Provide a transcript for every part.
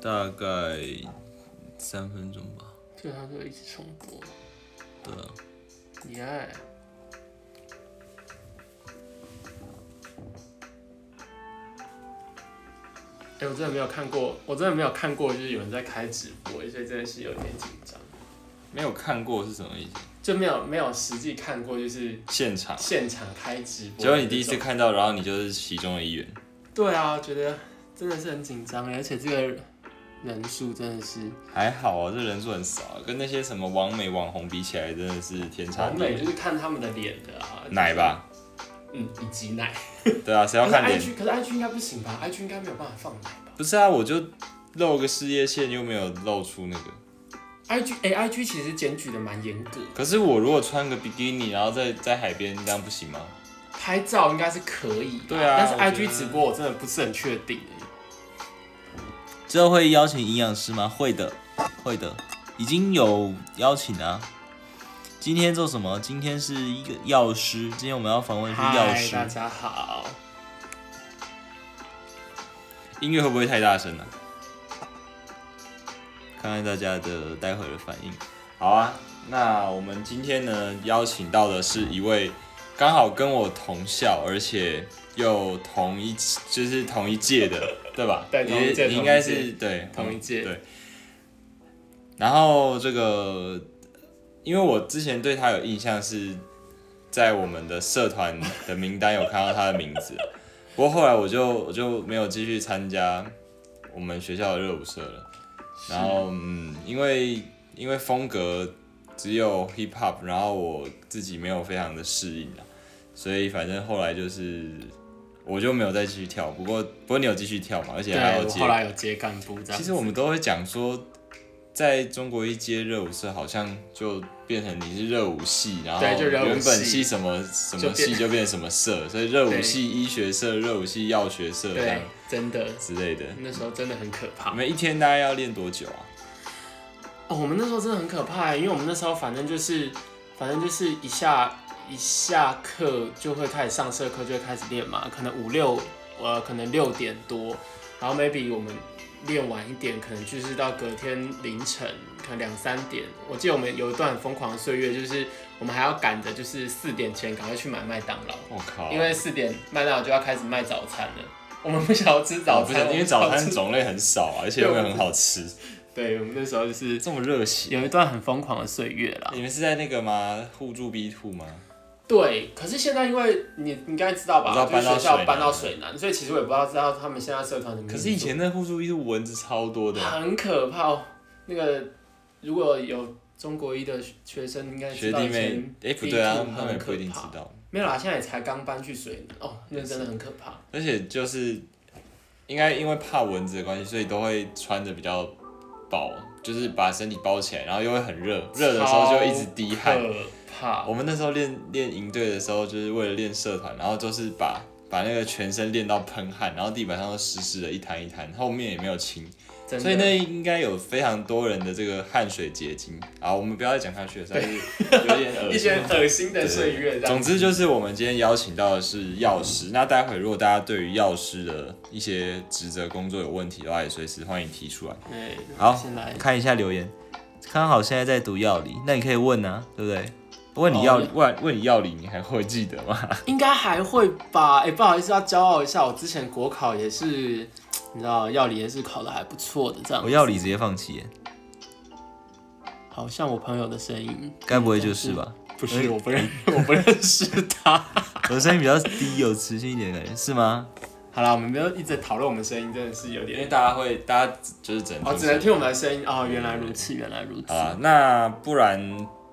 大概三分钟吧。对它就一直重播。对啊，耶、哎、我真的没有看过，我真的没有看过，就是有人在开直播，所以真的是有点紧张。没有看过是什么意思？就没有没有实际看过，就是现场。现场开直播。只有你第一次？看到，然后你就是其中的一员。对啊，觉得真的是很紧张，而且这个人数真的是，还好啊，这人数很少、啊，跟那些什么网美网红比起来，真的是天差地别。完美就是看他们的脸的啊。奶吧？嗯，以及奶。对啊，谁要看脸？IG，可是 IG 应该不行吧？IG 应该没有办法放奶吧不是啊，我就露个事业线，又没有露出那个。？IG 哎、i g 其实检举的蛮严格，可是我如果穿个比基尼，然后在在海边，这样不行吗？拍照应该是可以，对啊但是 IG 直播我真的不是很确定哎。之后会邀请营养师吗？会的，会的，已经有邀请啊。今天做什么？今天是一个药师，今天我们要访问的是药嗨，师。大家好。音乐会不会太大声了、看看大家的待会的反应。好啊，那我们今天呢邀请到的是一位刚好跟我同校，而且又同一就是同一届的，对吧？对同一届你你应该是对同一届对。然后这个，因为我之前对他有印象是在我们的社团的名单有看到他的名字，不过后来我就我就没有继续参加我们学校的热舞社了。然后嗯，因为因为风格只有 hip hop，然后我自己没有非常的适应啊，所以反正后来就是我就没有再继续跳。不过不过你有继续跳嘛，而且对，还有接我后来有接干部这样。其实我们都会讲说，在中国一接热舞社好像就变成你是热舞系，然后原本系系什么什么系就变什么社，所以热舞系医学社、热舞系药学社这样对，真的之类的。那时候真的很可怕你。们一天大概要练多久啊？哦，我们那时候真的很可怕，因为我们那时候反正就是，反正就是一下一下课就会开始上社课，就会开始练嘛，可能五六呃，可能六点多，然后 maybe 我们练晚一点，可能就是到隔天凌晨，可能两三点。我记得我们有一段很疯狂的岁月，就是我们还要赶着，就是四点前赶快去买麦当劳，我靠！因为四点麦当劳就要开始卖早餐了。我们不想要吃早餐，因为早餐种类很少啊，而且又没有很好吃，对，我们那时候就是这么热血。有一段很疯狂的岁月啦。你们是在那个吗？互助 B two 吗？对，可是现在因为你你应该知道吧，道就是搬到学校搬到水南，所以其实我也不知道知道他们现在社团里面。可是以前那互助 B two 蚊子超多的，很可怕哦，那个如果有中国一的学生应该知道学弟妹以前，哎不对啊，他们不一定知道。没有啦，现在也才刚搬去水南哦，那真的很可怕。而且就是应该因为怕蚊子的关系，所以都会穿的比较薄，就是把身体包起来，然后又会很热，热的时候就一直滴汗。我们那时候练练营队的时候，就是为了练社团，然后就是把把那个全身练到喷汗，然后地板上都湿湿的，一滩一滩，后面也没有清，所以那应该有非常多人的这个汗水结晶啊。我们不要再讲下去了，是有点恶 一心些。恶心的岁月。总之就是我们今天邀请到的是药师，那待会如果大家对于药师的一些职责工作有问题的话，也随时欢迎提出来。对，好先来看一下留言，刚好现在在读药理，那你可以问啊，对不对？问你药理，问问你要理，你还会记得吗？应该还会吧？哎、不好意思，要骄傲一下，我之前国考也是，你知道，药理也是考的还不错的，这样我。药理直接放弃耶，好像我朋友的声音，该不会就是吧？不是，我不认，我不认识他。我的声音比较低，有磁性一点的感觉，是吗？好了，我们没有一直讨论我们声音，真的是有点因为，大家会，大家就是只能哦，只能听我们的声音哦，原来如此，原来如此啊。那不然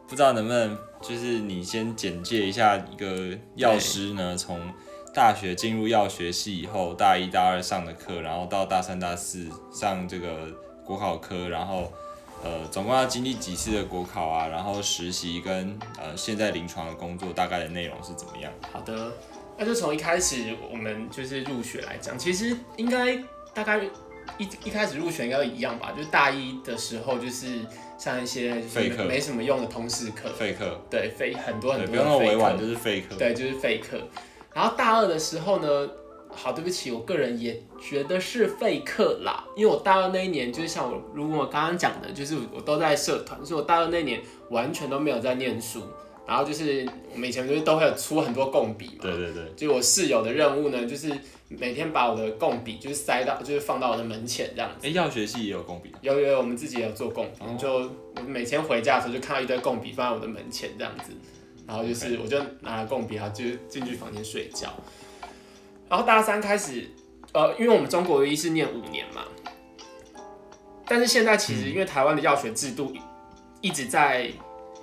不知道能不能就是你先简介一下一个药师呢？从大学进入药学系以后，大一大二上的课，然后到大三大四上这个国考科，然后呃总共要经历几次的国考啊，然后实习跟呃现在临床的工作大概的内容是怎么样？好的，那就从一开始我们就是入学来讲，其实应该大概一一开始入学应该都一样吧，就是大一的时候就是上一些没什么用的通识课，废课，对，废很多很，多不用那么委婉，就是废课。对，就是废课。然后大二的时候呢，好，对不起，我个人也觉得是废课啦，因为我大二那一年，就是像我如果我刚刚讲的，就是我都在社团，所以我大二那年完全都没有在念书。然后就是我们以前就是都会有出很多共笔嘛，对对对，就我室友的任务呢，就是每天把我的贡笔就是塞到，就是放到我的门前这样子。哎，药学系也有贡笔，有有，我们自己也有做贡笔，就我每天回家的时候就看到一堆贡笔放在我的门前这样子，然后就是我就拿了贡笔，然后就进去房间睡觉。然后大三开始，呃，因为我们中国医是念五年嘛，但是现在其实因为台湾的药学制度一直在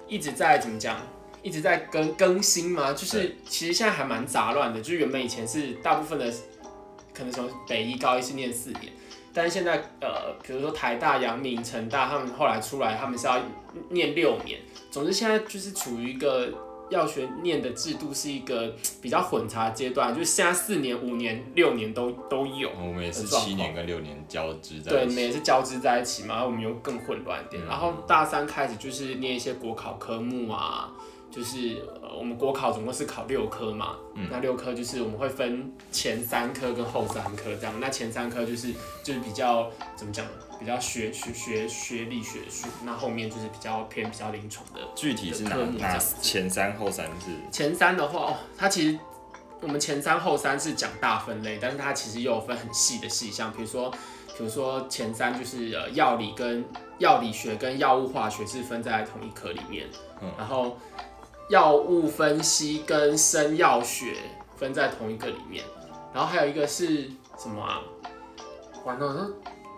一直在怎么讲？一直在更更新嘛，就是其实现在还蛮杂乱的。就是原本以前是大部分的，可能从北医高一是念四年，但是现在呃，比如说台大、阳明、成大，他们后来出来，他们是要念六年。总之现在就是处于一个药学念的制度是一个比较混杂阶段，就是现在四年、五年、六年都都有。我们也是七年跟六年交织在。对，也是交织在一起嘛，然后我们又更混乱一点。然后大三开始就是念一些国考科目啊。就是呃，我们国考总共是考六科嘛，那六科就是我们会分前三科跟后三科这样。那前三科就是就是比较怎么讲，比较学学学学历学术，那后面就是比较偏比较临床的。具体是哪哪前三后三是？前三的话，哦，它其实我们前三后三是讲大分类，但是它其实又有分很细的细项，比如说比如说前三就是呃药理跟药理学跟药物化学是分在同一科里面，嗯然后。药物分析跟生药学分在同一个里面，然后还有一个是什么啊？完了，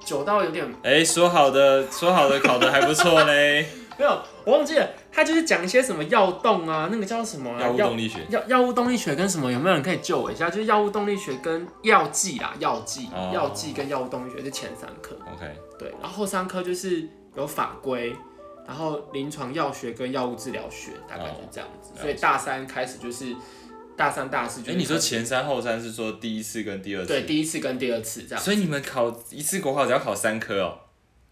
久到有点……哎，说好的，说好的，考的还不错嘞。没有，我忘记了。他就是讲一些什么药动啊，那个叫什么？药物动力学。药药物动力学跟什么？有没有人可以救我一下？就是药物动力学跟药剂啦，药剂，药剂跟药物动力学是前三科。OK。对，然后后三科就是有法规。然后临床药学跟药物治疗学大概就这样子，所以大三开始就是大三大四。哎，你说前三后三是说第一次跟第二次？对，第一次跟第二次这样。所以你们考一次国考只要考三科哦？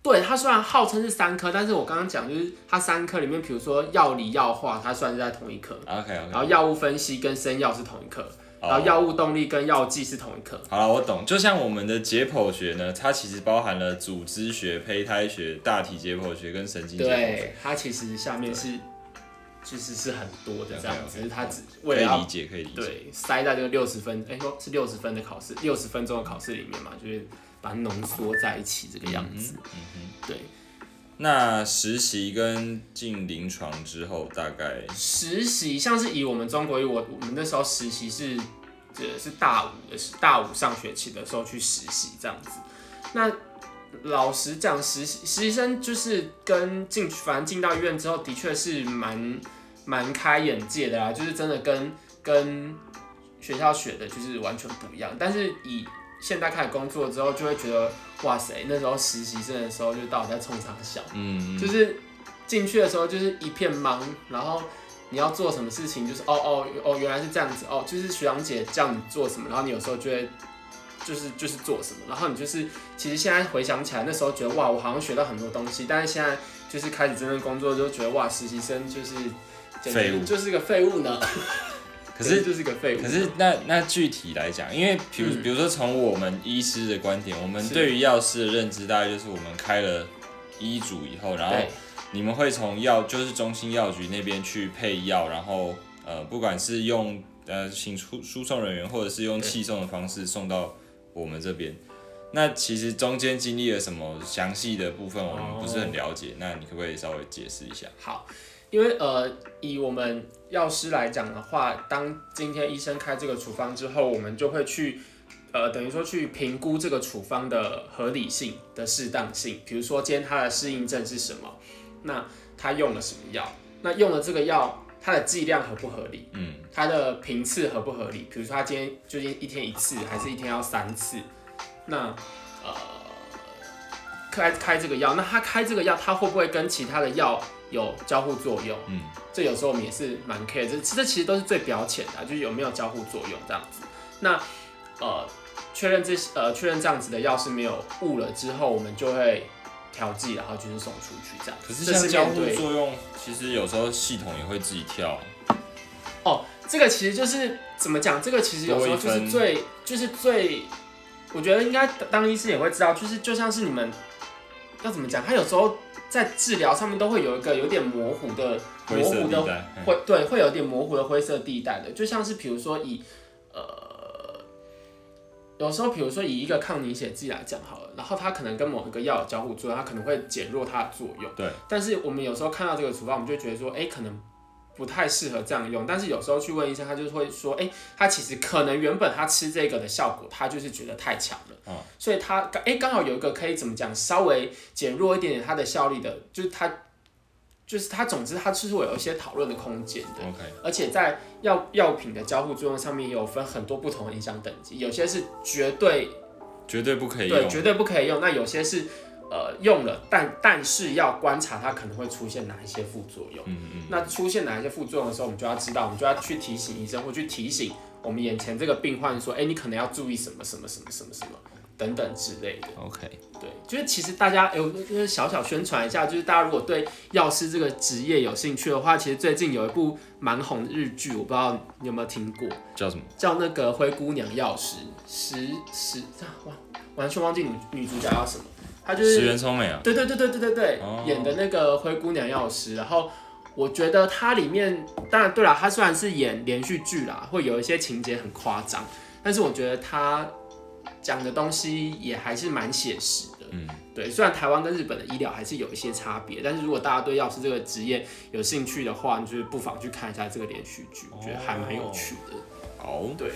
对，它虽然号称是三科，但是我刚刚讲就是它三科里面，比如说药理药化，它算是在同一科。OK OK。然后药物分析跟生药是同一科。然后药物动力跟药剂是同一科。好了，我懂。就像我们的解剖学呢，它其实包含了组织学、胚胎学、大体解剖学跟神经解剖学。对，它其实下面是其实是很多的这样子，它只为了理解可以理解，对，塞在这个六十分，哎，说是六十分的考试，六十分钟的考试里面嘛，就是把它浓缩在一起这个样子。嗯哼，对。那实习跟进临床之后，大概实习像是以我们中国，我我们那时候实习是，这是大五的是大五上学期的时候去实习这样子。那老实讲，实习实习生就是跟进反正进到医院之后，的确是蛮蛮开眼界的啦，就是真的跟跟学校学的就是完全不一样。但是以现在开始工作之后，就会觉得哇塞，那时候实习生的时候就到底在冲啥笑，嗯，就是进去的时候就是一片忙，然后你要做什么事情，就是哦哦哦，原来是这样子哦，就是学长姐叫你做什么，然后你有时候就会就是就是做什么，然后你就是其实现在回想起来，那时候觉得哇，我好像学到很多东西，但是现在就是开始真正工作，就觉得哇，实习生就是废物，就是个废物呢。可是就是个废物。可是那那具体来讲，因为比如比如说从我们医师的观点，我们对于药师的认知大概就是我们开了医嘱以后，然后你们会从药就是中心药局那边去配药，然后呃不管是用呃请输输送人员或者是用寄送的方式送到我们这边。那其实中间经历了什么详细的部分，我们不是很了解。那你可不可以稍微解释一下？好。因为呃，以我们药师来讲的话，当今天医生开这个处方之后，我们就会去呃，等于说去评估这个处方的合理性的适当性。比如说今天他的适应症是什么，那他用了什么药，那用了这个药，它的剂量合不合理？嗯，它的频次合不合理？比如说他今天究竟一天一次，还是一天要三次？那呃，开开这个药，那他开这个药，他会不会跟其他的药？有交互作用，嗯，这有时候我们也是蛮 care，这这其实都是最表浅的，就是有没有交互作用这样子。那呃，确认这些呃确认这样子的药是没有误了之后，我们就会调剂，然后就是送出去这样。可是像交互作用，其实有时候系统也会自己跳。哦，这个其实就是怎么讲？这个其实有时候就是最就是最，我觉得应该当医师也会知道，就是就像是你们要怎么讲，他有时候在治疗上面都会有一个有点模糊的模糊的灰对会有点模糊的灰色地带的，就像是比如说以呃有时候比如说以一个抗凝血剂来讲好了，然后它可能跟某一个药交互作用，它可能会减弱它的作用。对，但是我们有时候看到这个处方，我们就觉得说，哎，可能。不太适合这样用，但是有时候去问医生，他就会说，哎，他其实可能原本他吃这个的效果，他就是觉得太强了，哦，所以他刚哎刚好有一个可以怎么讲，稍微减弱一点点它的效力的，就是他，就是他，总之他是会有一些讨论的空间的，OK，而且在药药品的交互作用上面也有分很多不同的影响等级，有些是绝对绝对不可以用，对，绝对不可以用，那有些是。呃，用了，但但是要观察它可能会出现哪一些副作用。嗯嗯。那出现哪一些副作用的时候，我们就要知道，我们就要去提醒医生，或去提醒我们眼前这个病患说，哎，你可能要注意什么什么什么什么什么等等之类的。OK。对，就是其实大家，哎，我就是小小宣传一下，就是大家如果对药师这个职业有兴趣的话，其实最近有一部蛮红的日剧，我不知道你有没有听过，叫什么？叫那个灰姑娘药师，十十哇，完全忘记女女主角叫什么。他就是石原聪美啊，对对对对对对对，演的那个灰姑娘药师。然后我觉得它里面，当然对了，他虽然是演连续剧啦，会有一些情节很夸张，但是我觉得他讲的东西也还是蛮写实的。嗯，对，虽然台湾跟日本的医疗还是有一些差别，但是如果大家对药师这个职业有兴趣的话，就是不妨去看一下这个连续剧，我觉得还蛮有趣的。哦，对，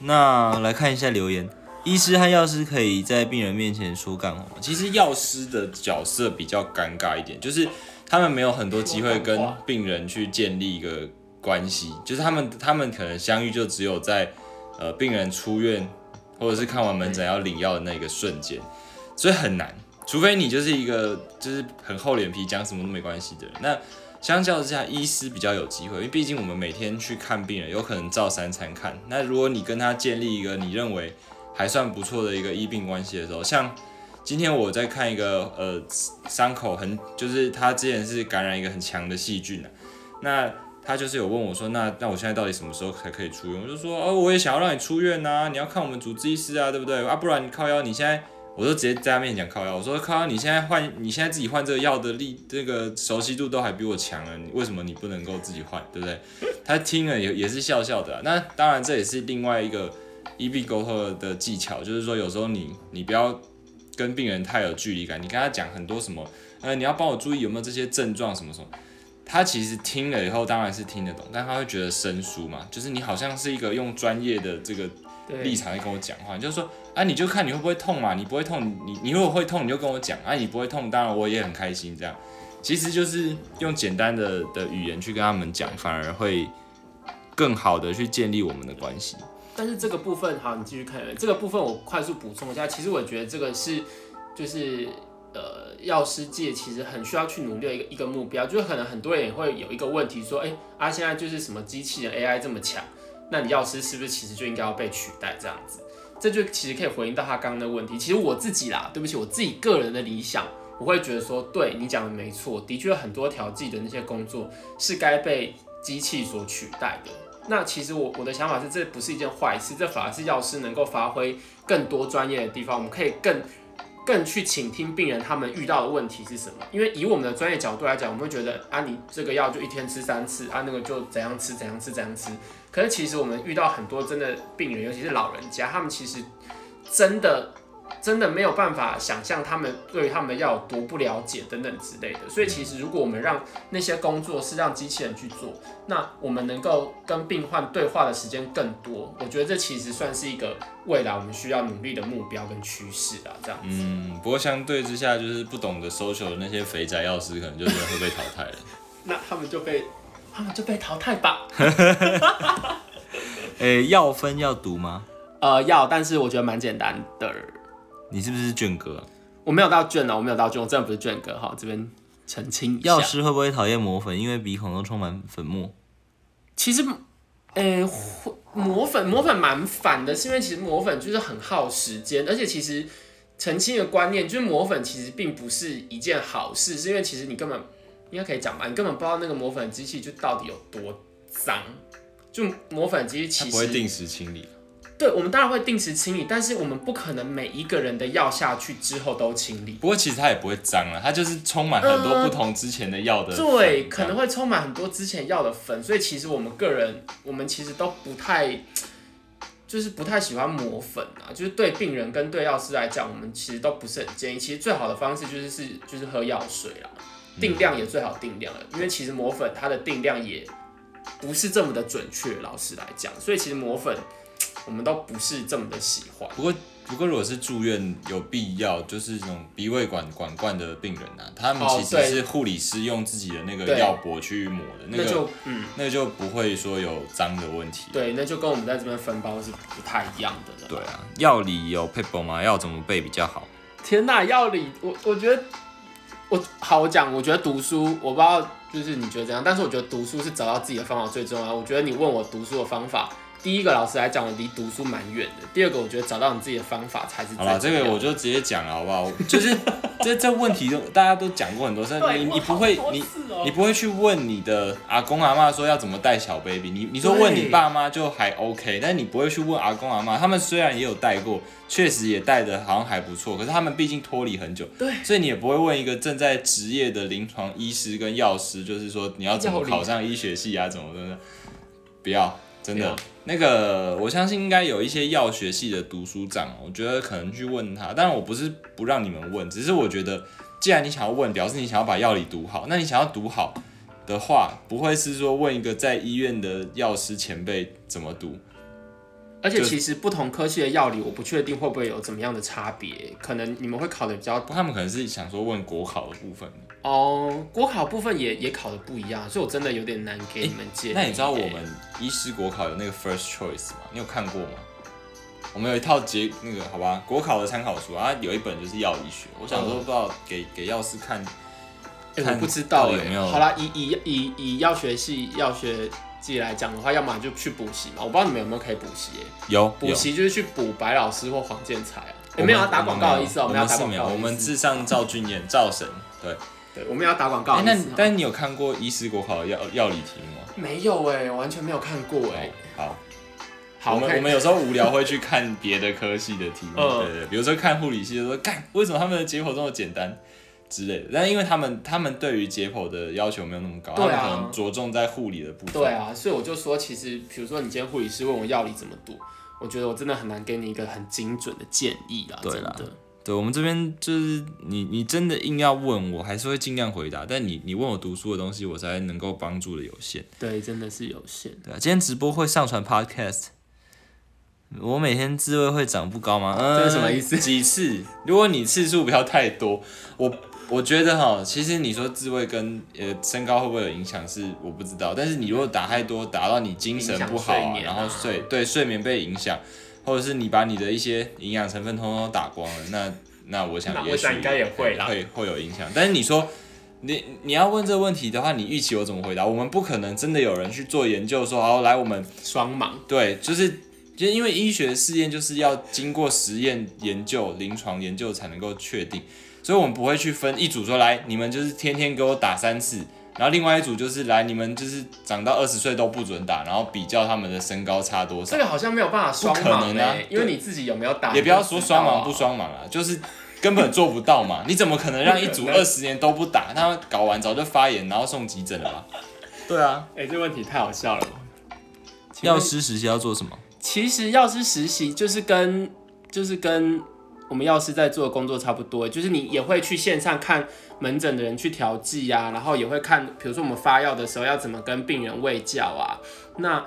那来看一下留言。医师和药师可以在病人面前说干话。其实药师的角色比较尴尬一点，就是他们没有很多机会跟病人去建立一个关系，就是他们他们可能相遇就只有在呃病人出院或者是看完门诊要领药的那个瞬间，所以很难。除非你就是一个就是很厚脸皮讲什么都没关系的人。那相较之下，医师比较有机会，因为毕竟我们每天去看病人，有可能照三餐看。那如果你跟他建立一个你认为还算不错的一个医病关系的时候，像今天我在看一个呃伤口很，就是他之前是感染一个很强的细菌啊，那他就是有问我说，那那我现在到底什么时候才可以出院？我就说哦，我也想要让你出院呐，你要看我们主治医师啊，对不对？啊，不然你靠药，你现在我就直接在他面前讲靠药，我说靠药，你现在换，你现在自己换这个药的力，这个熟悉度都还比我强了，你为什么你不能够自己换，对不对？他听了也也是笑笑的，那当然这也是另外一个。医病沟通的技巧，就是说有时候你你不要跟病人太有距离感，你跟他讲很多什么，呃，你要帮我注意有没有这些症状什么什么，他其实听了以后当然是听得懂，但他会觉得生疏嘛，就是你好像是一个用专业的这个立场在跟我讲话，就是说啊，你就看你会不会痛嘛，你不会痛，你你如果会痛你就跟我讲，啊，你不会痛，当然我也很开心这样，其实就是用简单的的语言去跟他们讲，反而会更好的去建立我们的关系。但是这个部分，好，你继续看。这个部分我快速补充一下，其实我觉得这个是，就是呃，药师界其实很需要去努力的一个一个目标，就是可能很多人也会有一个问题说，哎，啊，现在就是什么机器人 AI 这么强，那你药师是不是其实就应该要被取代这样子？这就其实可以回应到他刚刚的问题。其实我自己啦，对不起，我自己个人的理想，我会觉得说，对你讲的没错，的确很多调剂的那些工作是该被机器所取代的。那其实我我的想法是，这不是一件坏事，这反而是药师能够发挥更多专业的地方。我们可以更更去倾听病人他们遇到的问题是什么。因为以我们的专业角度来讲，我们会觉得啊，你这个药就一天吃三次，啊，那个就怎样吃怎样吃怎样吃。可是其实我们遇到很多真的病人，尤其是老人家，他们其实真的。真的没有办法想象他们对他们的药有多不了解等等之类的，所以其实如果我们让那些工作是让机器人去做，那我们能够跟病患对话的时间更多。我觉得这其实算是一个未来我们需要努力的目标跟趋势啊，这样子。嗯，不过相对之下，就是不懂得 social 的那些肥宅药师可能就是会被淘汰了。那他们就被他们就被淘汰吧。诶，药分要读吗？呃，要，但是我觉得蛮简单的。你是不是卷哥？我没有到卷哦，我没有到卷，我真的不是卷哥哈。这边澄清一下。药师会不会讨厌磨粉？因为鼻孔都充满粉末。其实，诶，磨粉磨粉蛮烦的，是因为其实磨粉就是很耗时间，而且其实澄清的观念就是磨粉其实并不是一件好事，是因为其实你根本应该可以讲吧，你根本不知道那个磨粉机器就到底有多脏。就磨粉机器其实不会定时清理。对我们当然会定时清理，但是我们不可能每一个人的药下去之后都清理。不过其实它也不会脏了，它就是充满很多嗯不同之前的药的粉。对，可能会充满很多之前药的粉，所以其实我们个人，我们其实都不太，就是不太喜欢磨粉啊。就是对病人跟对药师来讲，我们其实都不是很建议。其实最好的方式就是是就是喝药水啦，定量也最好定量了，因为其实磨粉它的定量也不是这么的准确，老实来讲，所以其实磨粉我们都不是这么的喜欢。不过不过如果是住院有必要，就是那种鼻胃管管灌的病人啊，他们其实是护理师用自己的那个对药箔去抹的，那那个就嗯，那个就不会说有脏的问题。对，那就跟我们在这边分包是不太一样的了。对啊，药理有 paper 吗？要怎么背比较好？天呐，药理，我我觉得，我好，我讲，我觉得读书，我不知道就是你觉得怎样，但是我觉得读书是找到自己的方法最重要。我觉得你问我读书的方法，第一个老师来讲，我离读书蛮远的；第二个，我觉得找到你自己的方法才是好了，这个我就直接讲了，好不好？就是 这这问题都大家都讲过很多次，你你不会你哦。你不会去问你的阿公阿妈说要怎么带小 baby，你你说问你爸妈就还 OK，但你不会去问阿公阿妈，他们虽然也有带过，确实也带的好像还不错，可是他们毕竟脱离很久，对，所以你也不会问一个正在职业的临床医师跟药师，就是说你要怎么考上医学系啊，怎么怎么，不要，真的。那个，我相信应该有一些药学系的读书长，我觉得可能去问他。但是，我不是不让你们问，只是我觉得，既然你想要问，表示你想要把药理读好。那你想要读好的话，不会是说问一个在医院的药师前辈怎么读。而且其实不同科系的药理，我不确定会不会有怎么样的差别，可能你们会考的比较不过他们可能是想说问国考的部分。哦，国考部分也也考的不一样，所以我真的有点难给你们建议耶、那你知道我们医师国考有那个 first choice 吗？你有看过吗？我们有一套结那个好吧，国考的参考书啊，有一本就是药理学。我想说，嗯不知道给给药师看，我不知道有没有好啦，以以以以药学系药学系来讲的话，要么就去补习嘛。我不知道你们有没有可以补习、欸，有补习就是去补白老师或黄建才啊。我们也没有要打广告的意思哦、我们要打是没有，广告。我们至上赵俊彦赵神。对，对，我们要打广告哎、那的意思哦。但你有看过医师国考的药药理题目吗？没有哎、完全没有看过哎、好，好，我们我们有时候无聊会去看别的科系的题目，嗯 对对，比如说看护理系，就说干为什么他们的结果这么简单之类的。但因为他们他们对于解剖的要求没有那么高，对啊他们可能着重在护理的部分。对啊，所以我就说，其实比如说你今天护理师问我药理怎么读，我觉得我真的很难给你一个很精准的建议啦，对啦真的。对我们这边就是你，你真的硬要问我，还是会尽量回答。但你你问我读书的东西，我才能够帮助的有限。对，真的是有限。对啊，今天直播会上传 podcast。我每天自慰会长不高吗？嗯，这是什么意思？几次？如果你次数不要太多，我我觉得哈，其实你说智慧跟呃身高会不会有影响是我不知道，但是你如果打太多，打到你精神不好、啊，然后睡对睡眠被影响，或者是你把你的一些营养成分通通都打光了，那那我想也许我想应该也会啦会会有影响。但是你说你你要问这个问题的话，你预期我怎么回答？我们不可能真的有人去做研究说，好来我们双盲，对，就是就因为医学试验就是要经过实验研究、临床研究才能够确定，所以我们不会去分一组说来，你们就是天天给我打三次，然后另外一组就是来，你们就是长到二十岁都不准打，然后比较他们的身高差多少这。个好像没有办法双不可盲啊因为你自己有没有打，也不要说双盲不双盲啊，就是根本做不到嘛。你怎么可能让一组二十年都不打？他们搞完早就发炎，然后送急诊了吧？对啊，哎、这个问题太好笑了。药师实习要做什么？其实药师实习就是跟就是跟我们药师在做的工作差不多，就是你也会去线上看门诊的人去调剂呀，然后也会看，比如说我们发药的时候要怎么跟病人喂教啊。那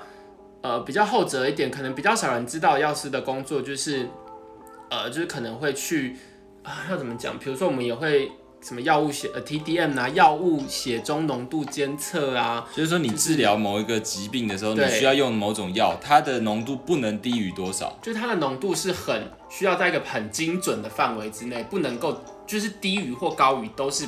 呃比较后者一点，可能比较少人知道药师的工作就是呃就是可能会去啊要怎么讲，比如说我们也会。什么药物血呃 TDM 啊，药物血中浓度监测啊，就是说你治疗某一个疾病的时候，你对需要用某种药，它的浓度不能低于多少？就是它的浓度是很需要在一个很精准的范围之内，不能够就是低于或高于都是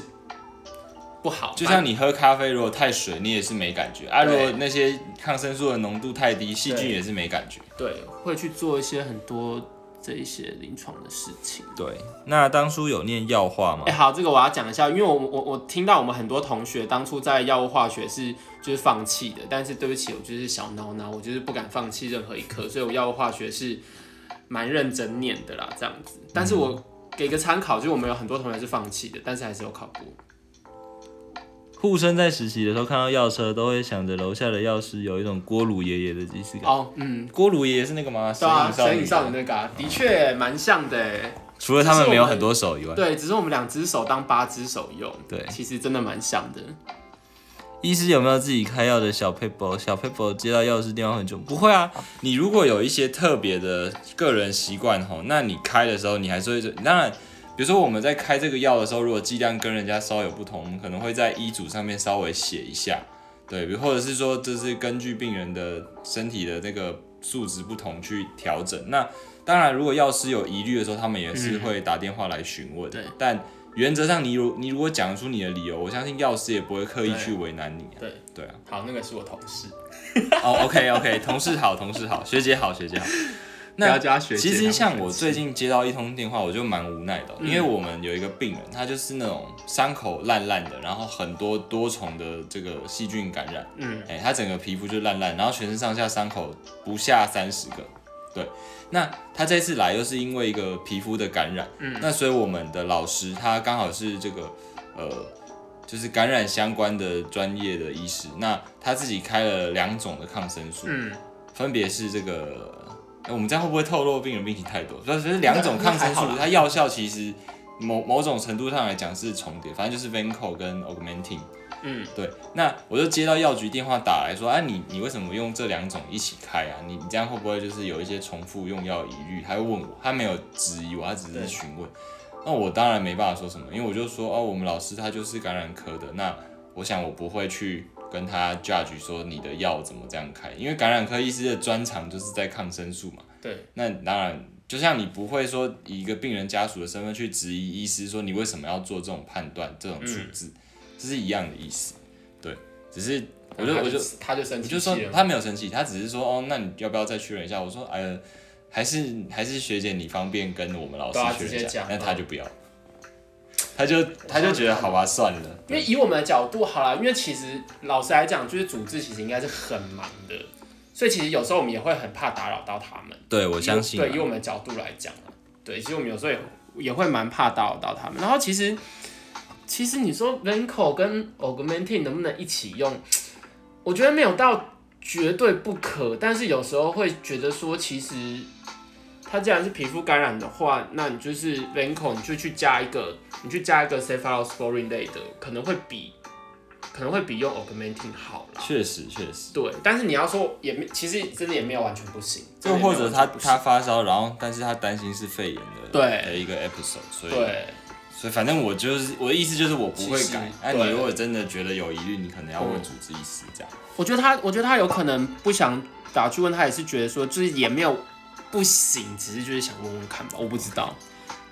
不好。就像你喝咖啡，如果太水，你也是没感觉啊。如对果那些抗生素的浓度太低，细菌也是没感觉。对会去做一些很多这一些临床的事情。对，那当初有念药化吗哎、？好，这个我要讲一下，因为我我我听到我们很多同学当初在药物化学是就是放弃的，但是对不起，我就是小孬孬，我就是不敢放弃任何一科，所以我药物化学是蛮认真念的啦，这样子。但是我给个参考，就是我们有很多同学是放弃的，但是还是有考过。护生在实习的时候看到药车，都会想着楼下的药师有一种锅炉爷爷的即视感。哦，嗯，锅炉爷爷是那个吗？对啊，神神隐少女那个、啊、的确蛮像的哎。除了他们没有很多手以外，对，只是我们两只手当八只手用。对其实真的蛮像的。医师有没有自己开药的小 paper？小 paper 接到药师电话很久，不不会啊，你如果有一些特别的个人习惯吼，那你开的时候你还是会，当然，比如说我们在开这个药的时候，如果剂量跟人家稍有不同，我们可能会在医嘱上面稍微写一下，对，比如或者是说这是根据病人的身体的那个数值不同去调整。那当然，如果药师有疑虑的时候，他们也是会打电话来询问，对但原则上你如你如果讲出你的理由，我相信药师也不会刻意去为难你、啊。对对啊。好，那个是我同事，哦，OK OK，同事好，同事好，学姐好，学姐好。不要叫他学其实像我最近接到一通电话，我就蛮无奈的哦、因为我们有一个病人，他就是那种伤口烂烂的，然后很多多重的这个细菌感染，嗯，哎、他整个皮肤就烂烂，然后全身上下伤口不下三十个，对。那他这次来又是因为一个皮肤的感染，嗯，那所以我们的老师他刚好是这个呃，就是感染相关的专业的医师，那他自己开了两种的抗生素，嗯，分别是这个，哎我们这样会不会透露病人病情太多？所以就是两种抗生素它药效其实某某种程度上来讲是重叠，反正就是 Vanco 跟 Augmentin。嗯，对，那我就接到药局电话打来说，哎、你你为什么用这两种一起开啊？你你这样会不会就是有一些重复用药疑虑？他会问我，他没有质疑我，他只是对询问。那我当然没办法说什么，因为我就说哦，我们老师他就是感染科的，那我想我不会去跟他 judge 说你的药怎么这样开，因为感染科医师的专长就是在抗生素嘛。对，那当然，就像你不会说以一个病人家属的身份去质疑医师说你为什么要做这种判断、这种处置，这是一样的意思。对，只是我就我就他就生我就说他没有生气，他只是说哦，那你要不要再确认一下？我说哎呀，还是还是学姐你方便跟我们老师确认一下。那他就不要，他就他就觉得好吧，算了，因为以我们的角度，好了，因为其实老实来讲，就是组织其实应该是很忙的，所以其实有时候我们也会很怕打扰到他们。对我相信啊、对，以我们的角度来讲啊，对，其实我们有时候也也会蛮怕打扰到他们。然后其实其实你说 Venco 跟 Augmenting 能不能一起用？我觉得没有到绝对不可，但是有时候会觉得说，其实它既然是皮肤感染的话，那你就是 Venco，你就去加一个，你去加一个 cephalosporin 类的，可能会比可能会比用 augmenting 好了。确实确实。对，但是你要说也没，其实真的也没有完全不行，真又的也没或者他他发烧，然后但是他担心是肺炎的对的一个 episode，所以对。所以反正我就是我的意思就是我不会改。那、对你如果真的觉得有疑虑，你可能要问主治医师这样。我觉得他，我觉得他有可能不想打去问他，也是觉得说，就是也没有不行，只是就是想问问看吧，我不知道。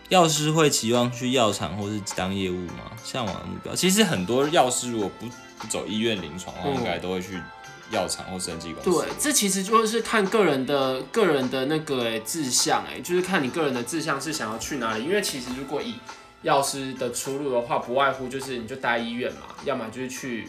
药师会期望去药厂或是当业务吗？向往的目标，其实很多药师如果不不走医院临床的话，嗯应该都会去药厂或生技公司。对，这其实就是看个人的个人的那个哎志向哎，就是看你个人的志向是想要去哪里。因为其实如果以药师的出路的话，不外乎就是你就待医院嘛，要么就是去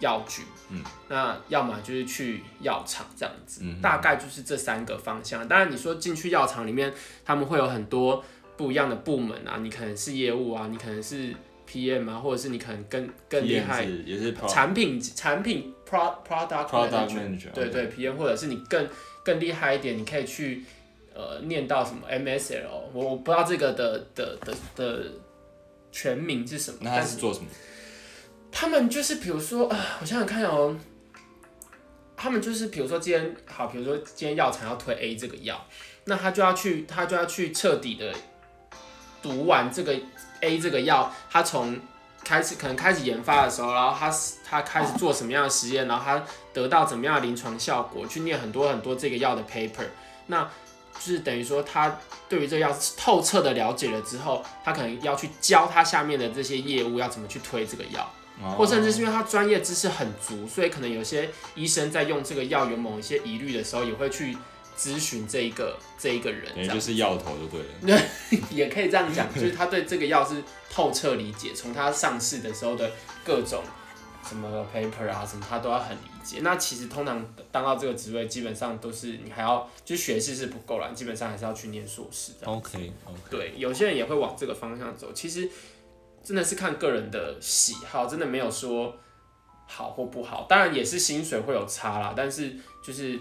药局，嗯，那要么就是去药厂这样子，嗯大概就是这三个方向。当然你说进去药厂里面，他们会有很多不一样的部门啊，你可能是业务啊，你可能是 PM 啊，或者是你可能更更厉害。是也是产品产品 pro product product manager，manager，对对 PM，或者是你更更厉害一点，你可以去呃念到什么 MSL，我我不知道这个的的的的全名是什么，那他但是做什么？他们就是比如说，啊，我想想看哦，他们就是比如说今天好，比如说今天药厂要推 A 这个药，那他就要去他就要去彻底的读完这个 A 这个药，他从开始可能开始研发的时候，然后他他开始做什么样的实验，然后他得到怎么样的临床效果，去念很多很多这个药的 paper，那就是等于说他对于这个药透彻的了解了之后，他可能要去教他下面的这些业务要怎么去推这个药。或甚至是因为他专业知识很足，所以可能有些医生在用这个药有某一些疑虑的时候，也会去咨询这一个这一个人，这样等于就是药头就对了。对 也可以这样讲，就是他对这个药是透彻理解，从他上市的时候的各种什么 paper 啊什么，他都要很理解。那其实通常当到这个职位，基本上都是你还要就学士是不够了，基本上还是要去念硕士的。OK OK，对，有些人也会往这个方向走。其实真的是看个人的喜好，真的没有说好或不好。当然也是薪水会有差啦，但是就是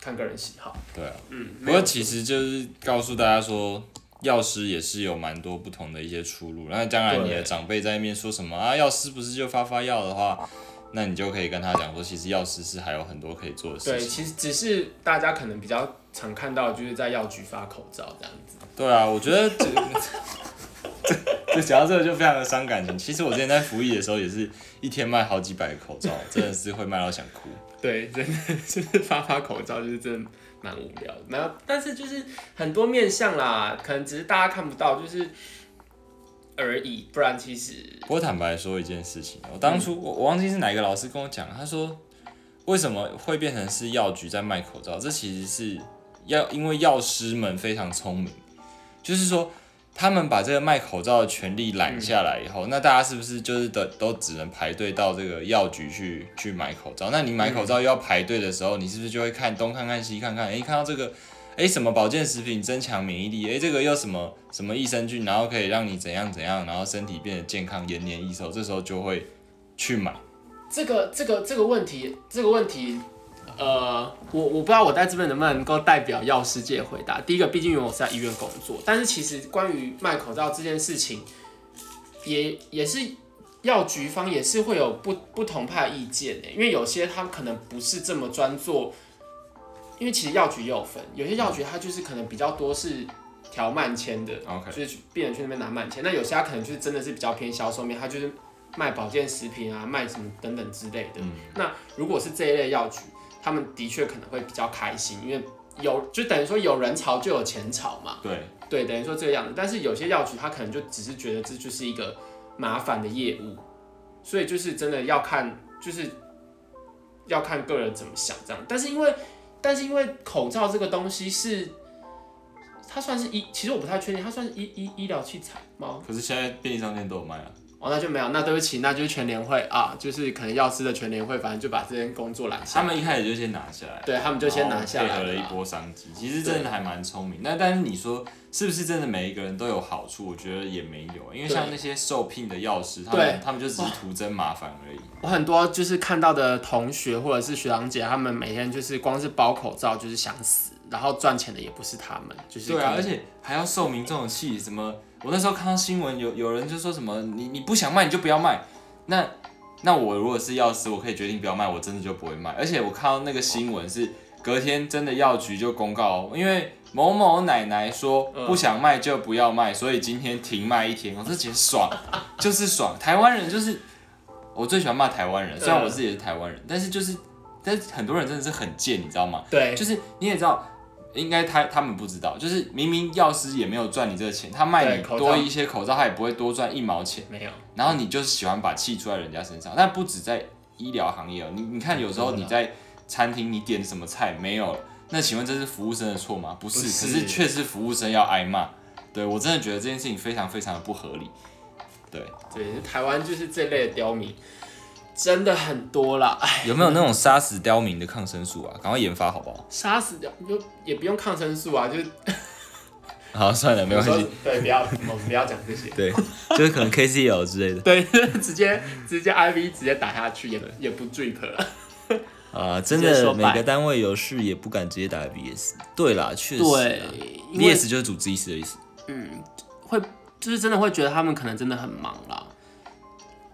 看个人喜好。对啊。嗯，不过其实就是告诉大家说，药师也是有蛮多不同的一些出路。那将来你的长辈在那边说什么啊，药师不是就发发药的话，那你就可以跟他讲说，其实药师是还有很多可以做的，事情。对其实只是大家可能比较常看到，就是在药局发口罩这样子。对啊，我觉得 这讲到这个就非常的伤感情。其实我之前在服役的时候，也是一天卖好几百个口罩，真的是会卖到想哭。对，真的 就是发发口罩，就是真的蛮无聊的。没有，但是就是很多面相啦，可能只是大家看不到，就是而已。不然其实不过坦白说一件事情，我当初我我忘记是哪一个老师跟我讲，他说为什么会变成是药局在卖口罩？这其实是要因为药师们非常聪明，就是说他们把这个卖口罩的权利揽下来以后，那大家是不是就是都都只能排队到这个药局去去买口罩？那你买口罩又要排队的时候，你是不是就会看东看看西看看？诶，看到这个。诶，什么保健食品增强免疫力？诶，这个又什么什么益生菌，然后可以让你怎样怎样，然后身体变得健康、延年益寿，这时候就会去买。这个这个这个问题，这个问题，呃，我我不知道我在这边能不能够代表药师界回答。第一个，毕竟因为我是在医院工作，但是其实关于卖口罩这件事情，也也是药局方也是会有不不同派意见的，因为有些他可能不是这么专做，因为其实药局也有分，有些药局它就是可能比较多是调慢签的就是去病人去那边拿慢签。那有些他可能就是真的是比较偏销售面，他就是卖保健食品啊，卖什么等等之类的。嗯那如果是这一类药局，他们的确可能会比较开心，因为有就等于说有人潮就有钱潮嘛。对，对，等于说这个样子。但是有些药局他可能就只是觉得这就是一个麻烦的业务，所以就是真的要看，就是要看个人怎么想这样。但是因为，但是因为口罩这个东西是，它算是医，其实我不太确定，它算是医医医疗器材吗？可是现在便利商店都有卖啊。哦，那就没有，那对不起，那就是全联会啊，就是可能药师的全联会，反正就把这件工作揽下来，他们一开始就先拿下来，对他们就先拿下来配合了一波商机，其实真的还蛮聪明。那但是你说是不是真的每一个人都有好处？我觉得也没有，因为像那些受聘的药师，他对们他们就只是徒增麻烦而已。我很多就是看到的同学或者是学长姐，他们每天就是光是包口罩就是想死，然后赚钱的也不是他们，就是对啊，而且还要受民众的气，什么？我那时候看到新闻有有人就说什么，你你不想卖你就不要卖。那那我如果是药师，我可以决定不要卖，我真的就不会卖。而且我看到那个新闻是隔天真的药局就公告，因为某某奶奶说嗯不想卖就不要卖，所以今天停卖一天。我就觉得爽，就是爽。台湾人就是我最喜欢骂台湾人，虽然我自己也是台湾人，但是就是但是很多人真的是很贱，你知道吗？对，就是你也知道，应该他他们不知道，就是明明药师也没有赚你这个钱，他卖你多一些口罩，他也不会多赚一毛钱，没有，然后你就是喜欢把气出在人家身上。但不止在医疗行业哦，你你看有时候你在餐厅你点什么菜没有，那请问这是服务生的错吗？不是，不是可是却是服务生要挨骂。对我真的觉得这件事情非常非常的不合理。对，对，台湾就是这类的刁民真的很多啦，哎，有没有那种杀死刁民的抗生素啊？赶快研发好不好？杀死掉就也不用抗生素啊，就是 好，算了，没关系。对，不要我们不要讲这些，对，就是可能 KCL 之类的。对，直接直接 IV 直接打下去，也也不 drip 了，啊，真的每个单位有事也不敢直接打 VS。对啦，确实，VS 就是主治医师的意思。嗯会就是真的会觉得他们可能真的很忙啦。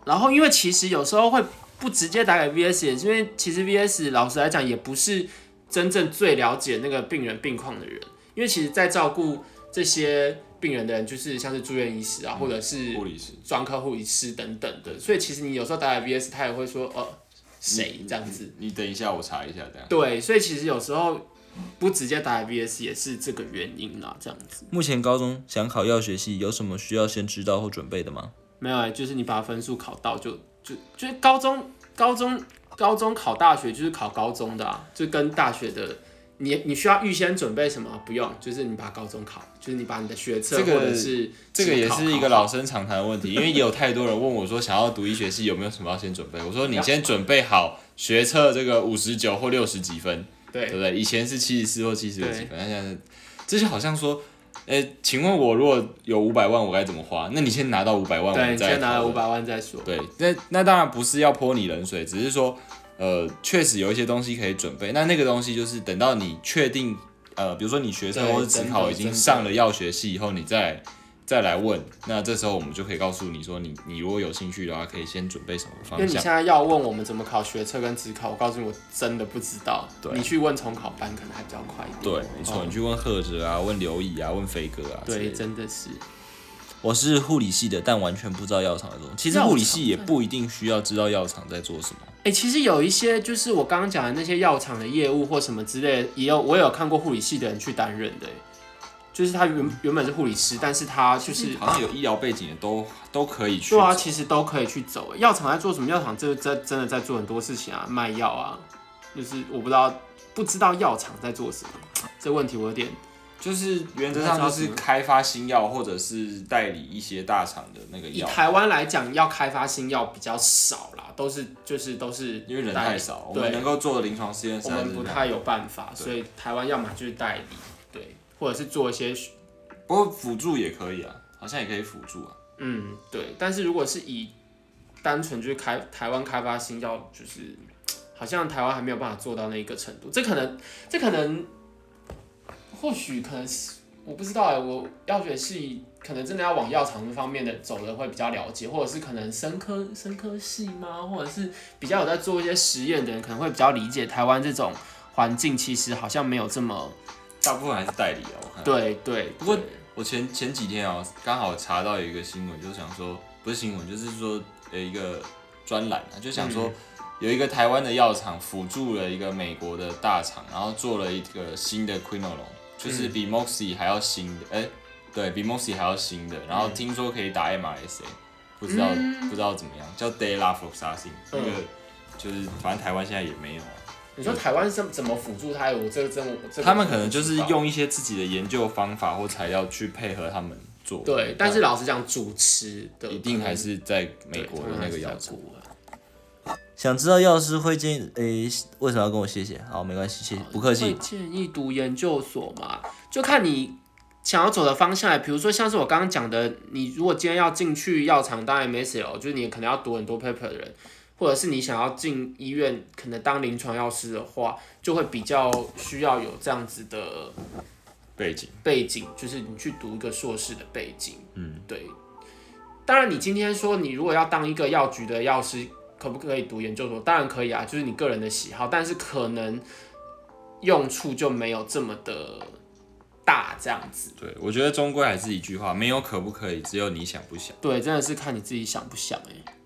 然后因为其实有时候会不直接打给 VS，也是因为其实 VS 老实来讲也不是真正最了解那个病人病况的人，因为其实在照顾这些病人的人，就是像是住院医师啊，或者是护理师。专科护理师等等的，所以其实你有时候打给 VS，他也会说呃谁这样子。你等一下，我查一下，这样。对，所以其实有时候不直接打给 VS 也是这个原因啦，这样子。目前高中想考药学系，有什么需要先知道或准备的吗？没有、欸，就是你把分数考到就就就是高中高中高中考大学就是考高中的啊，就跟大学的。你你需要预先准备什么？不用，就是你把高中考，就是你把你的学测这个或者是这个也是一个老。生常谈的问题，因为也有太多人问我说，想要读医学系有没有什么要先准备？我说你先准备好学测这个五十九或六十几分，对对不对？以前是七十四或七十几分，但现在是这就好像说，诶，请问我如果有五百万，我该怎么花？那你先拿到五百万，我对，们再你先拿了讨论五百万再说。对，那那当然不是要泼你冷水，只是说，呃，确实有一些东西可以准备。那那个东西就是等到你确定，呃，比如说你学生或者职考已经上了药学系以后，你再再来问，那这时候我们就可以告诉你说你，你如果有兴趣的话，可以先准备什么因为方向。你现在要问我们怎么考学测跟职考，我告诉你，我真的不知道。对你去问重考班可能还比较快一点。对，没错，哦你去问贺哲啊，问刘乙啊，问飞哥啊对，真的是。我是护理系的，但完全不知道药厂在做什么。其实护理系也不一定需要知道药厂在做什么。哎、其实有一些就是我刚刚讲的那些药厂的业务或什么之类，也有我也有看过护理系的人去担任的、欸就是他原原本是护理师，但是他就是好像有医疗背景的都都可以去对啊，其实都可以去走、欸。药厂在做什么？药厂这真真的在做很多事情啊，卖药啊，就是我不知道不知道药厂在做什么，这问题我有点就是原则上就是开发新药或者是代理一些大厂的那个药，以台湾来讲，要开发新药比较少啦，都是就是都是因为人太少，我对们能够做的临床实验实我们不太有办法，所以台湾要么就是代理，对，或者是做一些不过辅助也可以啊，好像也可以辅助啊。嗯，对，但是如果是以单纯就是开台湾开发新药，就是好像台湾还没有办法做到那一个程度。这可能，这可能，或许可能是我不知道哎，我药学系可能真的要往药厂那方面的走的会比较了解，或者是可能生科生科系吗？或者是比较有在做一些实验的人，可能会比较理解台湾这种环境，其实好像没有这么大部分还是代理啊，我看。对对。不过我前前几天啊、刚好查到有一个新闻，就想说不是新闻，就是说呃一个专栏啊，就想说有一个台湾的药厂辅助了一个美国的大厂，然后做了一个新的 quinolone，就是比 Moxie 还要新的，哎、对比 Moxie 还要新的，然后听说可以打 MRSA，不知道、不知道怎么样，叫 d a y l a f o x a c i n 那个就是反正台湾现在也没有啊。你说台湾是怎么辅助他？我这个真我这个他们可能就是用一些自己的研究方法或材料去配合他们做。对，但是老实讲，主持的一定还是在美对国的那个药厂。想知道药师会建议，诶、为什么要跟我谢谢？好，没关系，谢谢，不客会气。建议读研究所嘛，就看你想要走的方向。比如说像是我刚刚讲的，你如果今天要进去药厂当 MSL，就是你可能要读很多 paper 的人，或者是你想要进医院可能当临床药师的话，就会比较需要有这样子的背景，背景，就是你去读一个硕士的背景。嗯，对。当然，你今天说你如果要当一个药局的药师，可不可以读研究所？当然可以啊，就是你个人的喜好，但是可能用处就没有这么的大，这样子。对我觉得终归还是一句话，没有可不可以，只有你想不想。对，真的是看你自己想不想哎、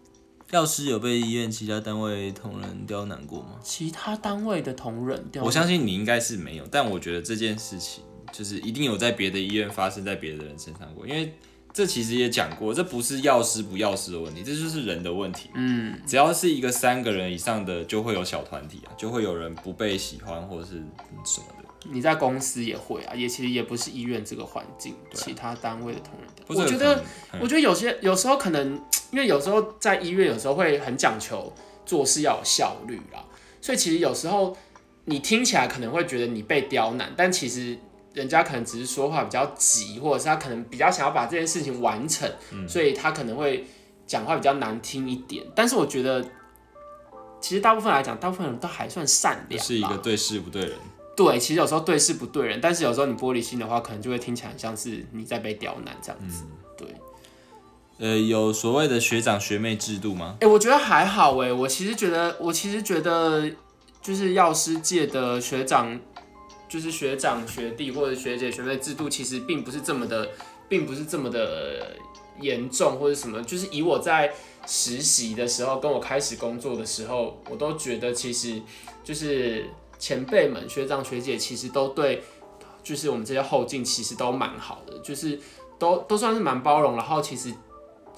药师有被医院其他单位同仁刁难过吗？其他单位的同仁调，我相信你应该是没有，但我觉得这件事情就是一定有在别的医院发生在别的人身上过，因为这其实也讲过，这不是药师不药师的问题，这就是人的问题。嗯，只要是一个三个人以上的，就会有小团体啊，就会有人不被喜欢或者是什么的。你在公司也会啊，也其实也不是医院这个环境，其他单位的同仁调。或者我觉得我觉得有些有时候可能，因为有时候在医院有时候会很讲求做事要有效率啦，所以其实有时候你听起来可能会觉得你被刁难，但其实人家可能只是说话比较急，或者是他可能比较想要把这件事情完成，所以他可能会讲话比较难听一点。但是我觉得，其实大部分来讲，大部分人都还算善良，是一个对事不对人。对，其实有时候对事不对人，但是有时候你玻璃心的话，可能就会听起来很像是你在被刁难这样子。对，呃，有所谓的学长学妹制度吗？哎、我觉得还好哎，我其实觉得，我其实觉得，就是药师界的学长，就是学长学弟或者学姐学妹制度，其实并不是这么的，并不是这么的严重或者什么。就是以我在实习的时候，跟我开始工作的时候，我都觉得其实就是前辈们、学长学姐，其实都对，就是我们这些后进其实都蛮好的，就是都都算是蛮包容，然后其实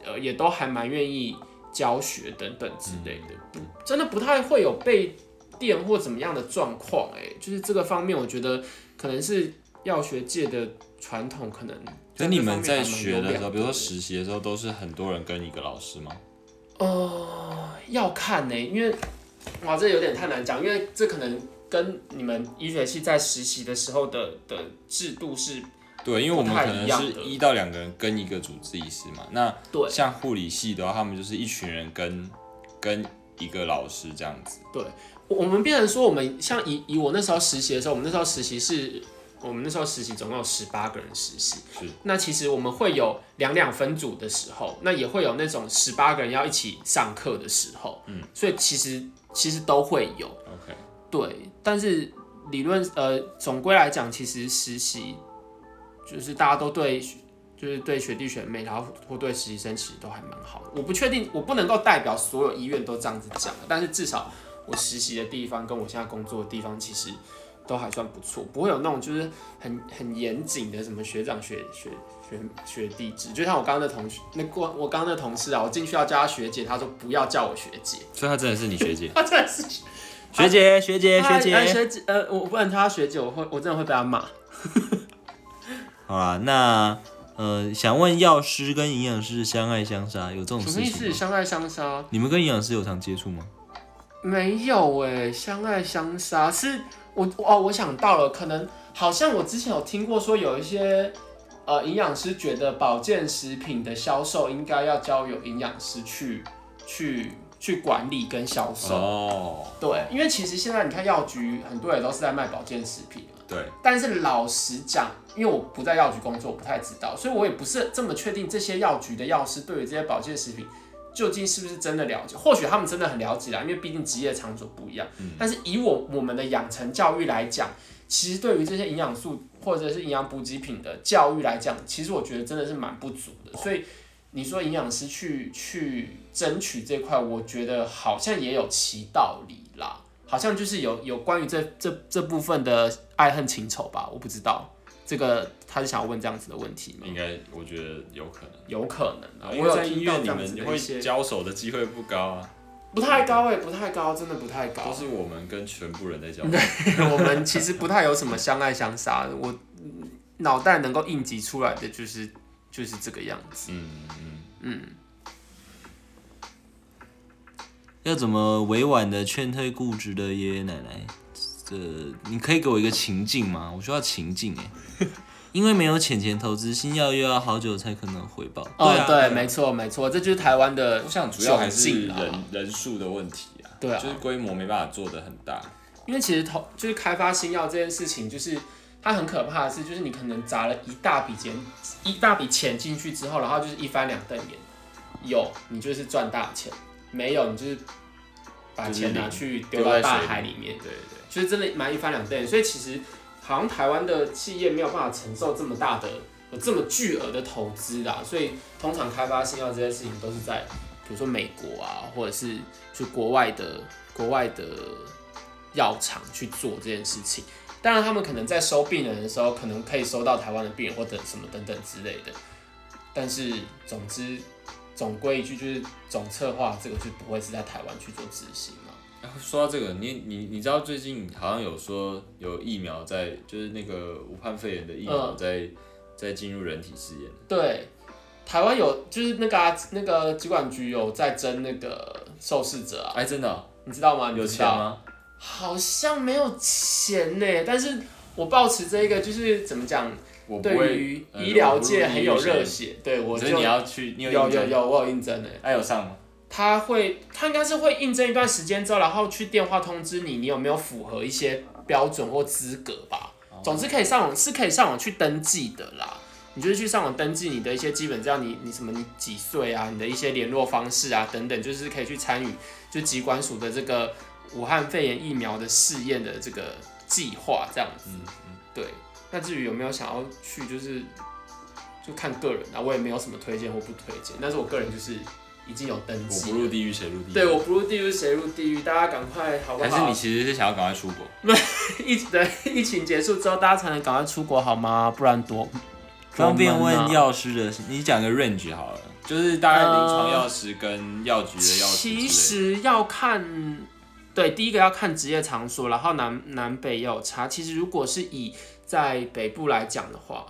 呃也都还蛮愿意教学等等之类的，不真的不太会有被电或怎么样的状况。哎，就是这个方面，我觉得可能是药学界的传统，可能所以你们在学的时候，比如说实习的时候，都是很多人跟一个老师吗？呃，要看呢、因为哇，这有点太难讲，因为这可能跟你们医学系在实习的时候的的制度是对，因为我们可能是一到两个人跟一个主治医师嘛。那对像护理系的话，他们就是一群人跟跟一个老师这样子。对我们变成说，我们像以以我那时候实习的时候，我们那时候实习是，我们那时候实习总共有十八个人实习。是。那其实我们会有两两分组的时候，那也会有那种十八个人要一起上课的时候。嗯。所以其实其实都会有。OK，对，但是理论呃，总归来讲，其实实习就是大家都对，就是对学弟学妹，然后或对实习生其实都还蛮好的。我不确定，我不能够代表所有医院都这样子讲，但是至少我实习的地方跟我现在工作的地方，其实都还算不错，不会有那种就是很很严谨的什么学长学学学学弟制。就像我刚刚的同学，那我我刚刚的同事啊，我进去要叫他学姐，他说不要叫我学姐，所以他真的是你学姐。他真的是。学姐，学姐，哎学姐。哎学姐，呃，我不能叫她学姐，我会，我真的会被她骂。好啦，那呃，想问药师跟营养师相爱相杀有这种什么意思？吗？相爱相杀？你们跟营养师有常接触吗？没有哎，相爱相杀是我哦，我想到了，可能好像我之前有听过说有一些呃营养师觉得保健食品的销售应该要交由营养师去去去管理跟销售。哦，对，因为其实现在你看药局很多也都是在卖保健食品嘛。对，但是老实讲，因为我不在药局工作，我不太知道，所以我也不是这么确定这些药局的药师对于这些保健食品究竟是不是真的了解。或许他们真的很了解啦，因为毕竟职业场所不一样。但是以我我们的养成教育来讲，其实对于这些营养素或者是营养补给品的教育来讲，其实我觉得真的是蛮不足的。所以你说营养师去去争取这块，我觉得好像也有其道理啦。好像就是有有关于这这这部分的爱恨情仇吧，我不知道这个他是想要问这样子的问题吗？应该我觉得有可能。有可能啊，因为我有在医院里听到这样子面会交手的机会不高啊，不太高哎、不太高，真的不太高都。是我们跟全部人在交手。我们其实不太有什么相爱相杀的，我嗯脑袋能够应急出来的就是就是这个样子。嗯嗯，嗯，要怎么委婉的劝退固执的爷爷奶奶？这你可以给我一个情境吗？我需要情境哎，因为没有钱钱投资，新药又要好久才可能回报。哦对啊，对，没错没错，这就是台湾的我想主要还是人人数的问题啊，对啊就是规模没办法做的很大。因为其实投就是开发新药这件事情，就是它很可怕的是，就是你可能砸了一大笔钱，一大笔钱进去之后，然后就是一翻两瞪眼，有你就是赚大钱，没有你就是把钱拿去丢丢到大海里面，对对，就是真的蛮一翻两瞪眼。所以其实好像台湾的企业没有办法承受这么大的、有这么巨额的投资啦，所以通常开发新药这些事情都是在比如说美国啊，或者是去国外的国外的药厂去做这件事情。当然，他们可能在收病人的时候，可能可以收到台湾的病人或者什么等等之类的。但是，总之，总归一句就是总策划这个就不会是在台湾去做执行嘛。然后说到这个，你你你知道最近好像有说有疫苗在，就是那个武汉肺炎的疫苗嗯在、在进入人体试验。对，台湾有就是那个、啊、那个疾管局有在争那个受试者啊，哎，真的哦、你知道吗？你有？钱吗？好像没有钱呢，但是我抱持这一个就是怎么讲，对我对于呃医疗界很有热血，对我就你要去，你有有有有，我有应征诶。哎、有上吗？他会，他应该是会应征一段时间之后，然后去电话通知你，你有没有符合一些标准或资格吧。总之可以上网，是可以上网去登记的啦。你就是去上网登记你的一些基本资料，你你什么你几岁啊，你的一些联络方式啊等等，就是可以去参与就疾管署的这个武汉肺炎疫苗的试验的这个计划这样子。嗯对，那至于有没有想要去，就是就看个人啊，我也没有什么推荐或不推荐，但是我个人就是已经有登我记我。不入地狱谁入地狱？对，我不入地狱谁入地狱？大家赶快好不好？还是你其实是想要赶快出国？疫对疫情结束之后，大家才能赶快出国好吗？不然多方便问药师的，你讲个 range 好了，就是大概临床药师跟药局的药师之类的。其实要看，对，第一个要看职业场所，然后南南北也有差。其实如果是以在北部来讲的话，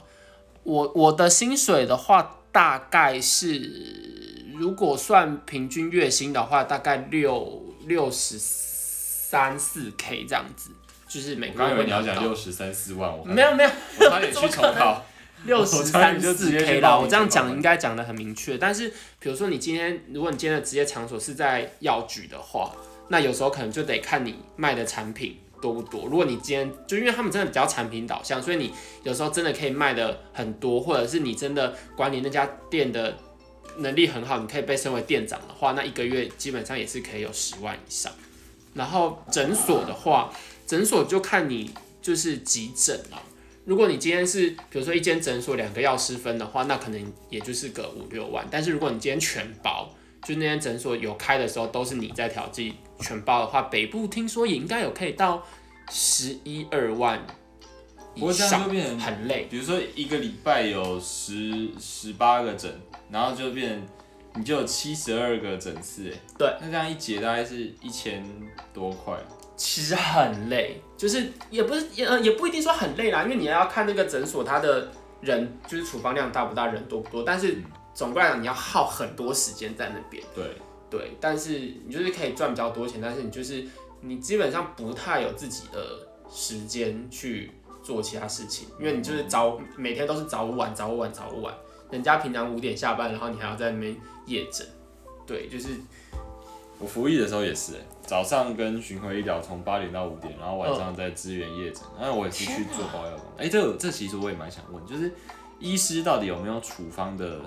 我我的薪水的话，大概是如果算平均月薪的话，大概六六十三四 K 这样子，就是每个月我以为你要讲六十三四万，我没有没有，我差点去 重考。六十三四 K 啦，我这样讲应该该讲的很明确。但是，比如说你今天，如果你今天的职业场所是在药局的话，那有时候可能就得看你卖的产品多不多。如果你今天就因为他们真的比较产品导向，所以你有时候真的可以卖的很多，或者是你真的管理那家店的能力很好，你可以被升为店长的话，那一个月基本上也是可以有十万以上。然后诊所的话，诊所就看你就是急诊啊。如果你今天是比如说一间诊所两个药师分的话，那可能也就是个五六万。但是如果你今天全包，就那间诊所有开的时候都是你在调剂全包的话，北部听说也应该有可以到十一二万以不过这样上就，变成，很累。比如说一个礼拜有十十八个诊，然后就变成你就有七十二个诊次，哎，对，那这样一节大概是一千多块。其实很累，就是也不是也呃也不一定说很累啦，因为你要看那个诊所它的人就是处方量大不大，人多不多。但是总归来讲，你要耗很多时间在那边。对，对，但是你就是可以赚比较多钱，但是你就是你基本上不太有自己的时间去做其他事情，因为你就是早每天都是早晚早晚早晚，人家平常五点下班，然后你还要在那边夜诊，对，就是我服役的时候也是、欸，早上跟巡回医疗从八点到五点，然后晚上再支援夜诊，那、我也是去做包药工。哎、这这其实我也蛮想问，就是医师到底有没有处方的？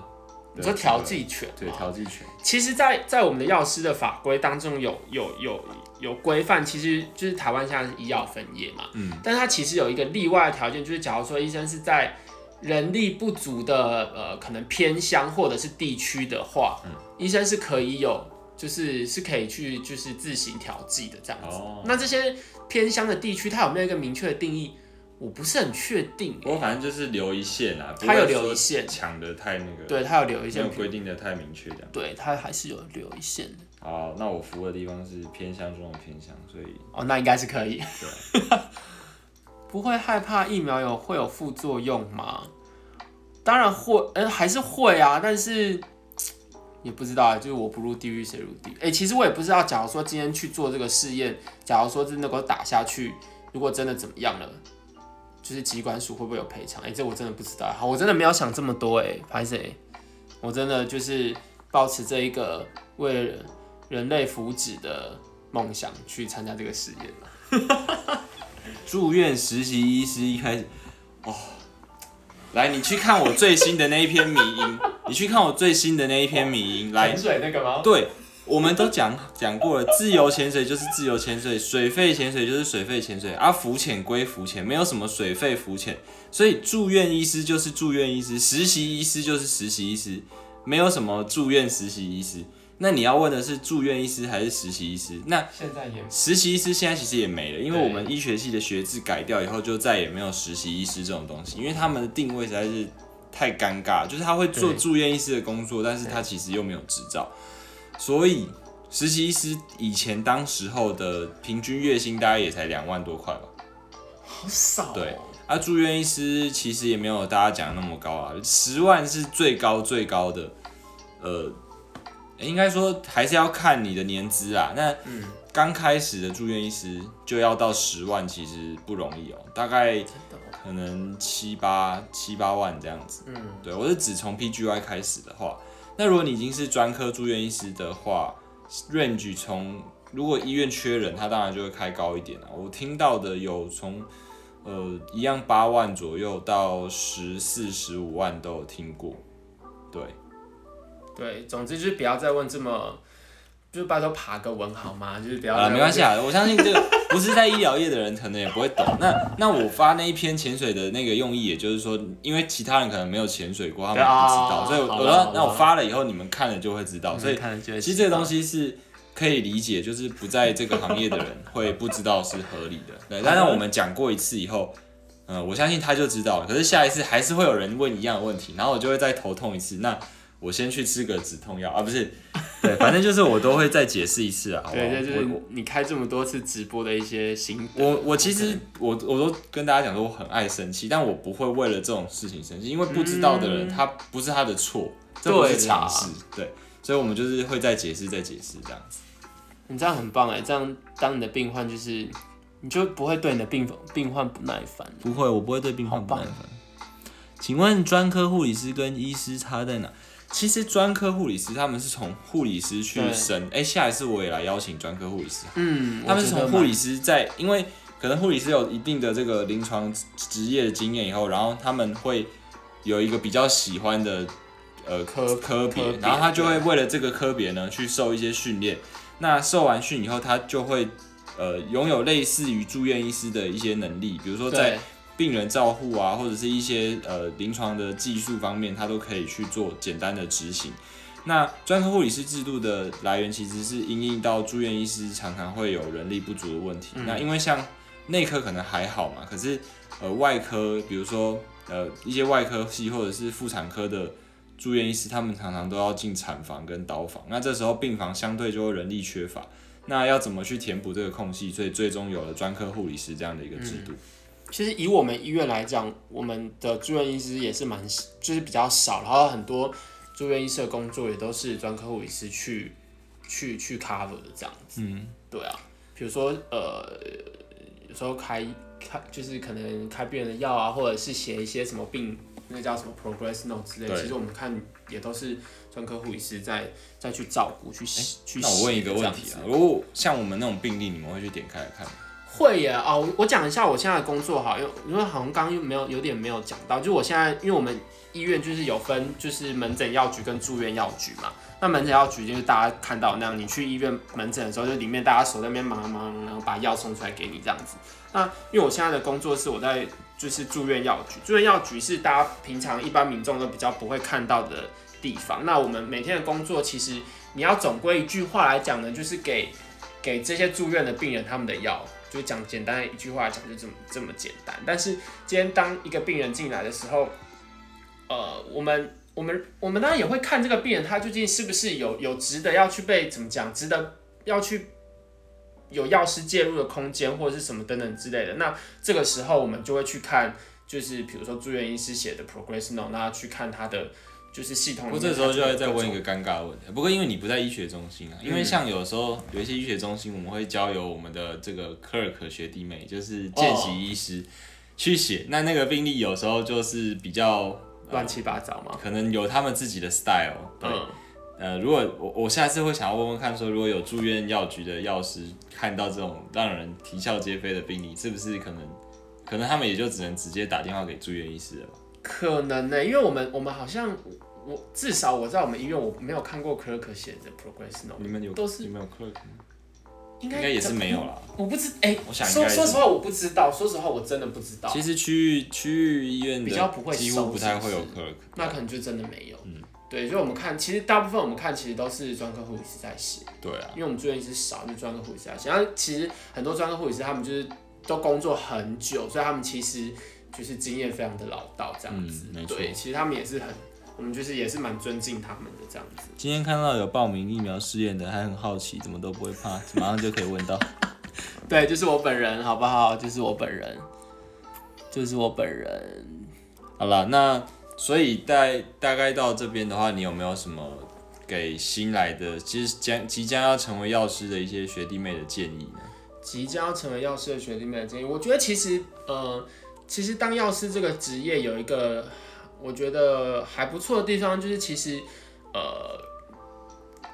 你说调剂权对调剂权，其实在，在我们的药师的法规当中有有有有规范，其实就是台湾现在是医药分业嘛，嗯，但是它其实有一个例外的条件，就是假如说医生是在人力不足的呃可能偏乡或者是地区的话，嗯。医生是可以有就是是可以去就是自行调剂的这样子。哦，那这些偏乡的地区，它有没有一个明确的定义？我不是很确定不过反正就是留一线啊，他有留一线抢的太那个，，对，他有留一没线有规定的太明确这样。对，他还是有留一线的。好，那我服的地方是偏向中的偏向，所以哦，那应该是可以。对，不会害怕疫苗有会有副作用吗？当然会，嗯、还是会啊，但是也不知道啊，就是我不入地狱谁入地狱？哎、其实我也不知道，假如说今天去做这个试验，假如说真的给我打下去，如果真的怎么样了，就是疾管署会不会有赔偿？哎、这我真的不知道。好，我真的没有想这么多、哎，拍谁？我真的就是抱持这一个为了人类福祉的梦想去参加这个实验了。住院实习医师一开始，哦，来，你去看我最新的那一篇迷音，你去看我最新的那一篇迷音，来潜，水那个吗？对，我们都讲讲过了，自由潜水就是自由潜水，水肺潜水就是水肺潜水，啊，浮潜归浮潜，没有什么水肺浮潜，所以住院医师就是住院医师，实习医师就是实习医师，没有什么住院实习医师。那你要问的是住院医师还是实习医师？那现在也实习医师现在其实也没了，因为我们医学系的学制改掉以后，就再也没有实习医师这种东西，因为他们的定位实在是太尴尬，就是他会做住院医师的工作，但是他其实又没有执照，所以实习医师以前当时候的平均月薪大概也才两万多块吧。好少、哦。对啊，住院医师其实也没有大家讲的那么高啊，十万是最高最高的，呃，应该说还是要看你的年资啊。那嗯，刚开始的住院医师就要到十万，其实不容易哦，大概。可能七八七八万这样子。嗯，对我是指从 PGY 开始的话，那如果你已经是专科住院医师的话，range 从如果医院缺人，他当然就会开高一点啊。我听到的有从呃一样八万左右到十四十五万都有听过。对，对，总之就是不要再问这么，就是拜托爬个文好吗？就是不要好了，再没关系啊，我相信这个不是在医疗业的人可能也不会懂。那那我发那一篇潜水的那个用意，也就是说，因为其他人可能没有潜水过，他们也不知道，所以我说那我发了以后，你们看了就会知道。所以其实这个东西是可以理解，就是不在这个行业的人会不知道是合理的。对，但是我们讲过一次以后，嗯、我相信他就知道了。可是下一次还是会有人问一样的问题，然后我就会再头痛一次。那我先去吃个止痛药啊，不是，对，反正就是我都会再解释一次啊？对，这就是我你开这么多次直播的一些心得。我我其实我我都跟大家讲说我很爱生气，但我不会为了这种事情生气，因为不知道的人、嗯他不是他的错，这不是常识，对，所以我们就是会再解释再解释这样子。你这样很棒哎，这样当你的病患就是，你就不会对你的病病患不耐烦。不会，我不会对病患不耐烦。请问专科护理师跟医师差在哪？其实专科护理师他们是从护理师去对。升，哎、下一次我也来邀请专科护理师。嗯，他们是从护理师在，因为可能护理师有一定的这个临床职业的经验以后，然后他们会有一个比较喜欢的呃科科别然后他就会为了这个科别呢去受一些训练。那受完训以后，他就会呃拥有类似于住院医师的一些能力，比如说在对病人照护啊，或者是一些呃临床的技术方面，他都可以去做简单的执行。那专科护理师制度的来源其实是因应到住院医师常常会有人力不足的问题。嗯那因为像内科可能还好嘛，可是呃外科，比如说呃一些外科系或者是妇产科的住院医师，他们常常都要进产房跟刀房，那这时候病房相对就会人力缺乏。那要怎么去填补这个空隙？所以最终有了专科护理师这样的一个制度。其实以我们医院来讲，我们的住院医师也是蛮，就是比较少，然后很多住院医师的工作也都是专科护理师去去去 cover 的这样子。嗯，对啊，比如说呃，有时候开开就是可能开病人的药啊，或者是写一些什么病，那叫什么 progress note 之类，对其实我们看也都是专科护理师在再去照顾去写去写。那我问一个问题啊如果像我们那种病例，你们会去点开来看吗？会耶哦，我讲一下我现在的工作哈，因为因为好像刚又没有有点没有讲到，就我现在因为我们医院就是有分就是门诊药局跟住院药局嘛，那门诊药局就是大家看到那样，你去医院门诊的时候，就里面大家手在那边忙忙，然后把药送出来给你这样子。那因为我现在的工作是我在就是住院药局，住院药局是大家平常一般民众都比较不会看到的地方。那我们每天的工作其实你要总归一句话来讲呢，就是给给这些住院的病人他们的药。就讲简单一句话来讲，就这么这么简单。但是今天当一个病人进来的时候，呃，我们我们我们当然也会看这个病人他究竟是不是有有值得要去被怎么讲，值得要去有药师介入的空间或者是什么等等之类的。那这个时候我们就会去看，就是比如说住院医师写的 progress note，那去看他的就是系统里面。不过这时候就会再问一个。尴尬的问题。不过因为你不在医学中心啊，因为像有时候有一些医学中心，我们会交由我们的这个 clerk 学弟妹，就是见习医师、去写。那那个病例有时候就是比较乱七八糟嘛，可能有他们自己的 style。对，嗯，呃，如果我我下次会想要问问看，说如果有住院药局的药师看到这种让人啼笑皆非的病例，是不是可能可能他们也就只能直接打电话给住院医师了吧？可能呢、因为我们我们好像我至少我在我们医院我没有看过 clerk 写的 progress note，你们有都是你们有 clerk 吗？应该应该也是没有啦。我不知哎、我想说说实话我不知道，说实话我真的不知道，其实区域区域医院的比较不会几收乎不太会有是不 clerk，那可能就真的没有。嗯对，所以我们看，其实大部分我们看其实都是专科护理师在写，对啊，因为我们住院医师少，就专科护理师在写。然后其实很多专科护理师他们就是都工作很久，所以他们其实就是经验非常的老道这样子。嗯没错对，其实他们也是很，我们就是也是蛮尊敬他们的这样子。今天看到有报名疫苗试验的，还很好奇，怎么都不会怕，马上就可以问到。对，就是我本人，好不好？就是我本人，就是我本人。好了，那所以大大概到这边的话，你有没有什么给新来的，其实将即将要成为药师的一些学弟妹的建议呢？即将要成为药师的学弟妹的建议，我觉得其实呃，其实当药师这个职业有一个我觉得还不错的地方，就是其实呃，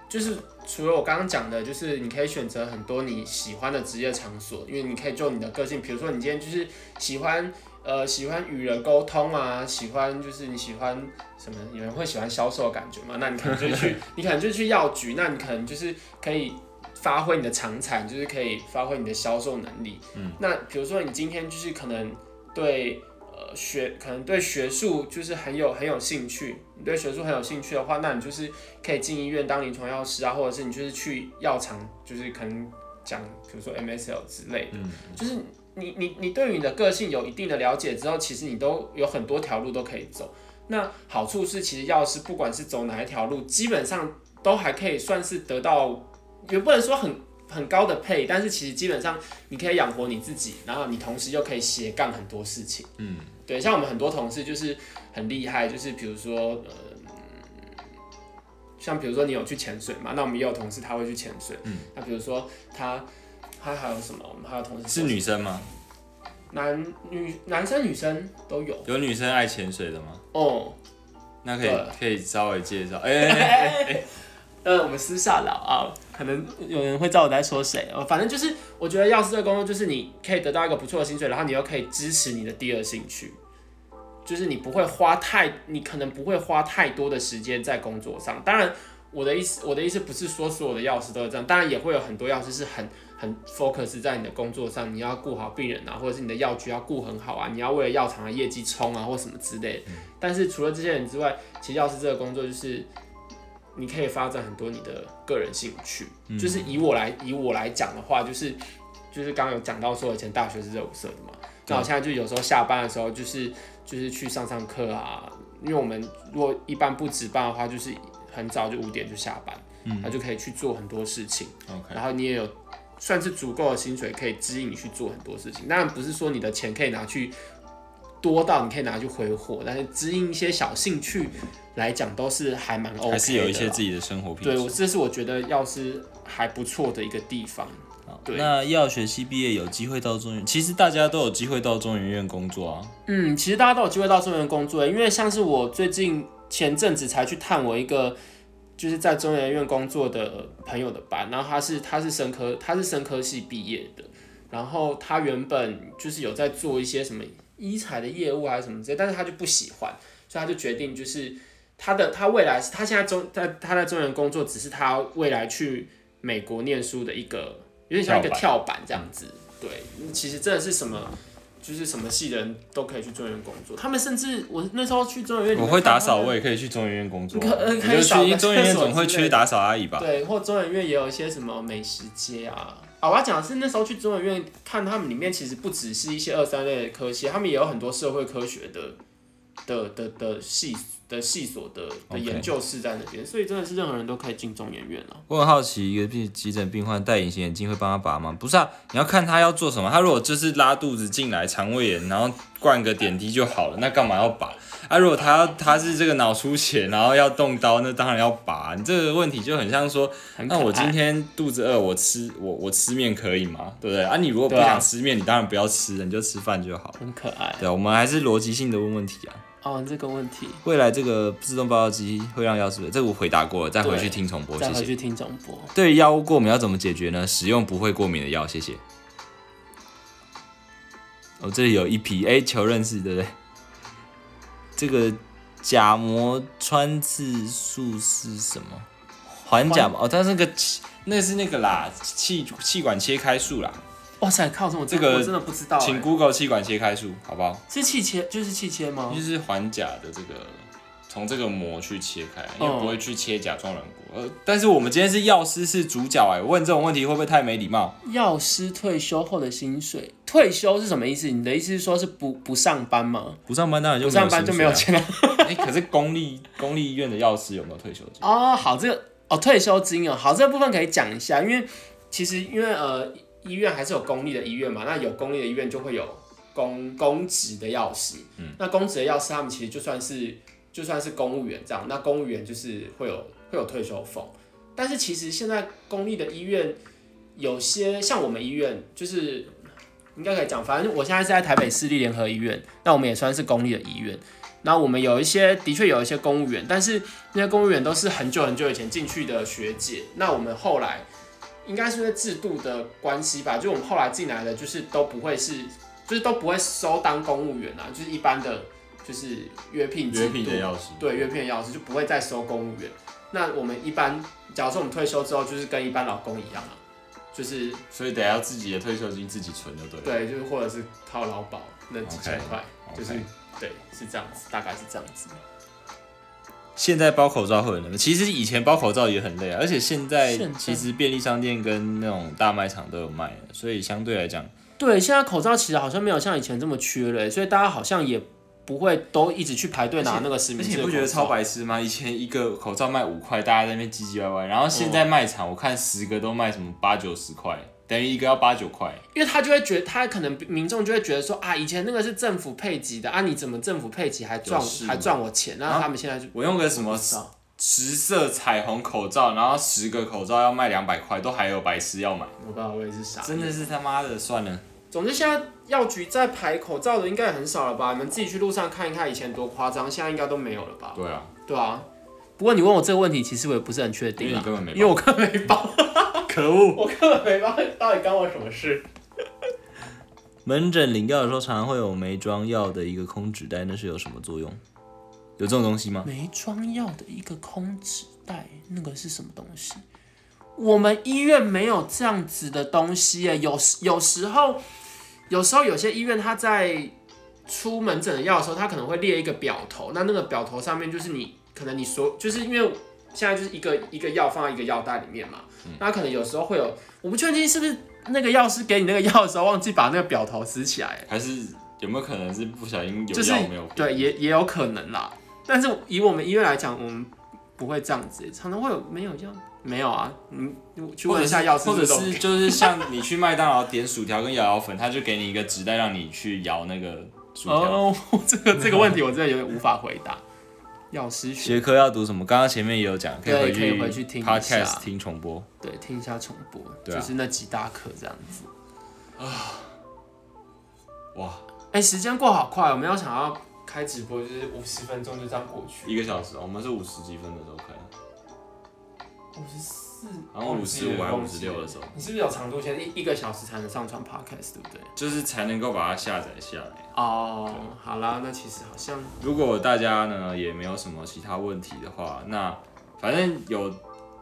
就是除了我刚刚讲的，就是你可以选择很多你喜欢的职业场所，因为你可以就你的个性，比如说你今天就是喜欢。呃，喜欢与人沟通啊，喜欢就是你喜欢什么？有人会喜欢销售的感觉嘛？那你可能就去，你可能就去药局，那你可能就是可以发挥你的长才，就是可以发挥你的销售能力。嗯，那比如说你今天就是可能对呃学，可能对学术就是很有很有兴趣，你对学术很有兴趣的话，那你就是可以进医院当临床药师啊，或者是你就是去药厂，就是可能讲比如说 MSL 之类的，嗯就是你你你对于你的个性有一定的了解之后，其实你都有很多条路都可以走。那好处是，其实药师不管是走哪一条路，基本上都还可以算是得到，也不能说很很高的配，但是其实基本上你可以养活你自己，然后你同时又可以斜杠很多事情。嗯，对，像我们很多同事就是很厉害，就是比如说呃。像比如说你有去潜水嘛？那我们也有同事他会去潜水。嗯。那比如说他，他还有什么？我们还有同事是女生吗？男女男生女生都有。有女生爱潜水的吗？哦，那可以可以稍微介绍。哎、哎哎哎呃，我们私下聊啊，可能有人会知道我在说谁。哦，反正就是我觉得药师这个工作，就是你可以得到一个不错的薪水，然后你又可以支持你的第二兴趣，就是你不会花太，你可能不会花太多的时间在工作上。当然，我的意思，我的意思不是说所有的药师都是这样，当然也会有很多药师是很很 focus 在你的工作上，你要顾好病人啊，或者是你的药局要顾很好啊，你要为了药厂的业绩冲啊，或什么之类的。但是除了这些人之外，其实药师这个工作就是你可以发展很多你的个人兴趣。就是以我来以我来讲的话，就是就是刚刚有讲到说，以前大学是热舞社的嘛，那我现在就有时候下班的时候，就是就是去上上课啊，因为我们如果一般不值班的话，就是很早就五点就下班，嗯，那就可以去做很多事情。OK，然后你也有算是足够的薪水可以指引你去做很多事情。当然不是说你的钱可以拿去多到你可以拿去挥霍，但是支引一些小兴趣来讲都是还蛮 OK 的。还是有一些自己的生活品对，我这是我觉得要是还不错的一个地方。对那药学系毕业有机会到中原，其实大家都有机会到中研院工作啊。嗯，其实大家都有机会到中原工作，因为像是我最近前阵子才去探我一个就是在中研院工作的朋友的班，然后他是他是生科他是生科系毕业的，然后他原本就是有在做一些什么医材的业务还是什么之类，但是他就不喜欢，所以他就决定就是他的他未来是他现在中在他在中原工作，只是他未来去美国念书的一个有点像一个跳板这样子。对，其实真的是什么。就是什么系的人都可以去中研院工作，他们甚至我那时候去中原院，我会打扫，我也可以去中原院工作啊。你可可以中原院总会缺打扫阿姨吧？对，或中原院也有一些什么美食街啊。啊，我要讲的是那时候去中文院看他们里面其实不只是一些二三类的科系，他们也有很多社会科学的的的的系的系所的的研究室在那边，所以真的是任何人都可以进中研院啊。我很好奇，一个病急诊病患戴隐形眼镜会帮他拔吗？不是啊，你要看他要做什么。他如果就是拉肚子进来，肠胃炎，然后灌个点滴就好了，那干嘛要拔？啊，如果他要他是这个脑出血，然后要动刀，那当然要拔。你这个问题就很像说，那我今天肚子饿，我吃我我吃面可以吗？对不对？啊，你如果不想吃面，你当然不要吃了，你就吃饭就好。很可爱对啊，我们还是逻辑性的问问题啊。哦，这个问题未来这个自动报告机会让药师，这个我回答过了，再回去对听重播，谢谢。再回去听重播。对于药物过敏要怎么解决呢？使用不会过敏的药，谢谢。哦，这里有一批，哎、求认识，对不对？这个甲膜穿刺术是什么？环甲膜哦，它是那个气那是那个啦，气气管切开术啦，哇塞，靠，这么这个我真的不知道欸。请 Google 气管切开术，好不好？是气切，就是气切吗？就是环甲的这个从这个膜去切开，因为不会去切甲状软骨。呃，但是我们今天是药师是主角哎、问这种问题会不会太没礼貌？药师退休后的薪水，退休是什么意思？你的意思是说是不不上班吗？不上班当然就不上班就没有。钱了。哎、可是公立公立医院的药师有没有退休金？哦，好，这个哦退休金哦，好，这个部分可以讲一下，因为其实因为呃医院还是有公立的医院嘛，那有公立的医院就会有公公职的药师，嗯，那公职的药师他们其实就算是就算是公务员这样，那公务员就是会有会有退休俸，但是其实现在公立的医院有些像我们医院就是。应该可以讲，反正我现在是在台北市立联合医院，那我们也算是公立的医院。那我们有一些的确有一些公务员，但是那些公务员都是很久很久以前进去的学姐。那我们后来应该是因为制度的关系吧，就我们后来进来的就是都不会是，就是都不会收当公务员啊，就是一般的就是约聘制约度聘的药师，对约聘的药师就不会再收公务员。那我们一般，假如说我们退休之后，就是跟一般老工一样啊，就是所以得要自己的退休金自己存就对了。对，就是或者是靠劳保那几千块就是对，是这样子，大概是这样子。现在包口罩会很累吗？其实以前包口罩也很累啊，而且现在其实便利商店跟那种大卖场都有卖，所以相对来讲，对，现在口罩其实好像没有像以前这么缺了，所以大家好像也不会都一直去排队拿那个实而名制你不觉得超白痴吗？以前一个口罩卖五块，大家在那边唧唧歪歪，然后现在卖场我看十个都卖什么八九十块，等于一个要八九块。因为他就会觉得，他可能民众就会觉得说啊，以前那个是政府配给的啊，你怎么政府配给还赚还赚我钱？然后他们现在就我用个什么十色彩虹口罩，然后十个口罩要卖两百块，都还有白痴要买，我不知道，我也是傻。真的是他妈的算了。总之，现在药局在排口罩的应该也很少了吧？你们自己去路上看一看，以前多夸张，现在应该都没有了吧？对啊，对啊。不过你问我这个问题，其实我也不是很确定啊，因为你根本没因为我根本没包，可恶。我根本没包，到底干我什么事？门诊领药的时候，常常会有没装药的一个空纸袋，那是有什么作用？有这种东西吗？没装药的一个空纸袋，那个是什么东西？我们医院没有这样子的东西耶。有时有时候，有时候有些医院他在出门诊的药的时候，他可能会列一个表头，那那个表头上面就是你可能你所就是因为现在就是一个一个药放在一个药袋里面嘛，那可能有时候会有，我不确定是不是那个药师给你那个药的时候忘记把那个表头撕起来，还是有没有可能是不小心有就是药没有？对，也也有可能啦。但是以我们医院来讲，我们不会这样子，常常会有没有药，没有啊。你你去或者问一下药师或者是就是像你去麦当劳点薯条跟摇摇粉，他就给你一个纸袋让你去摇那个薯条。哦，这个这个问题我真的有点无法回答。药师学学科要读什么？刚刚前面也有讲，可以回去可以回去听一下 podcast 听重播。对，听一下重播，就是那几大课这样子。啊哇，哎、时间过好快，我们要想要开直播，就是五十分钟就这样过去。一个小时，我们是五十几分的时候开的，五十四，然后五十五还五十六的时候，你是不是有长度线？一一个小时才能上传 podcast，对不对？就是才能够把它下载下来。哦，好啦，那其实好像如果大家呢也没有什么其他问题的话，那反正有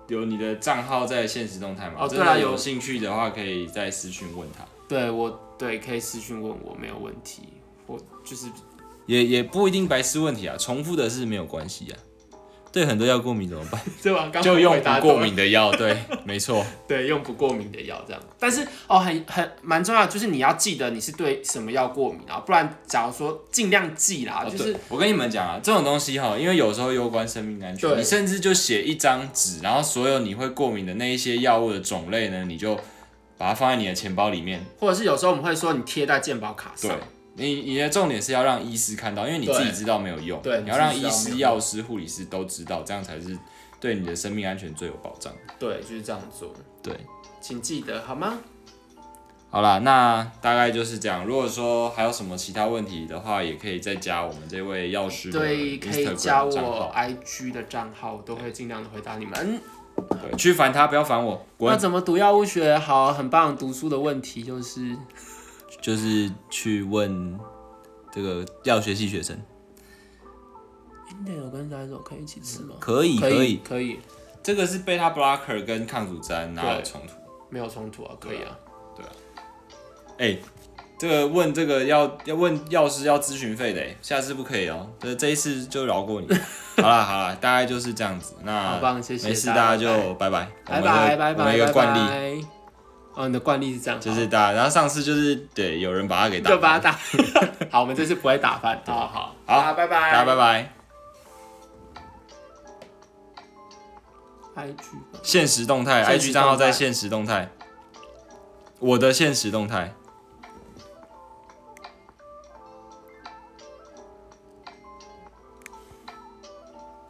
有你的账号在现实动态嘛，真的哦对啊有有兴趣的话可以再私讯问他。对我对可以私讯问我没有问题，我就是也也不一定白痴问题啊，重复的是没有关系啊。对很多药过敏怎么办？对吧？刚就用不过敏的药，对，没错。对，用不过敏的药这样。但是哦，很很蛮重要，就是你要记得你是对什么药过敏啊，不然假如说尽量记啦，就是哦我跟你们讲啊，这种东西哈，因为有时候攸关生命安全，你甚至就写一张纸，然后所有你会过敏的那一些药物的种类呢，你就把它放在你的钱包里面。或者是有时候我们会说你贴在健保卡对上，，你你的重点是要让医师看到，因为你自己知道没有用，对你要让医师、药师、护理师都知道，这样才是对你的生命安全最有保障。对，就是这样做，对，请记得好吗？好啦，那大概就是这样。如果说还有什么其他问题的话，也可以再加我们这位药师对，可以加我，IG 的账号，我都会尽量的回答你们。对，去烦他，不要烦我，那。怎么读药物学？好，很棒。读书的问题就是，就是去问这个药学系学生，英德有跟来手可以一起吃吗？可以可以，以，可以，这个是贝塔 blocker 跟抗组织胺哪有冲突？没有冲突啊，可以啊。对啊哎、这个问这个要要问药师要咨询费的，哎，下次不可以哦。这这一次就饶过你。好啦好啦，大概就是这样子。那好棒谢谢没事，大大家家就拜拜。拜拜拜拜，我们一个拜惯例拜。哦，你的惯例是这样，就是大家，然后上次就是对有人把他给打，就把他打。好，我们这次不会打翻。好好好拜拜，大家拜。拜。IG 现实动态，IG 账号在现实动态，我的现实动态。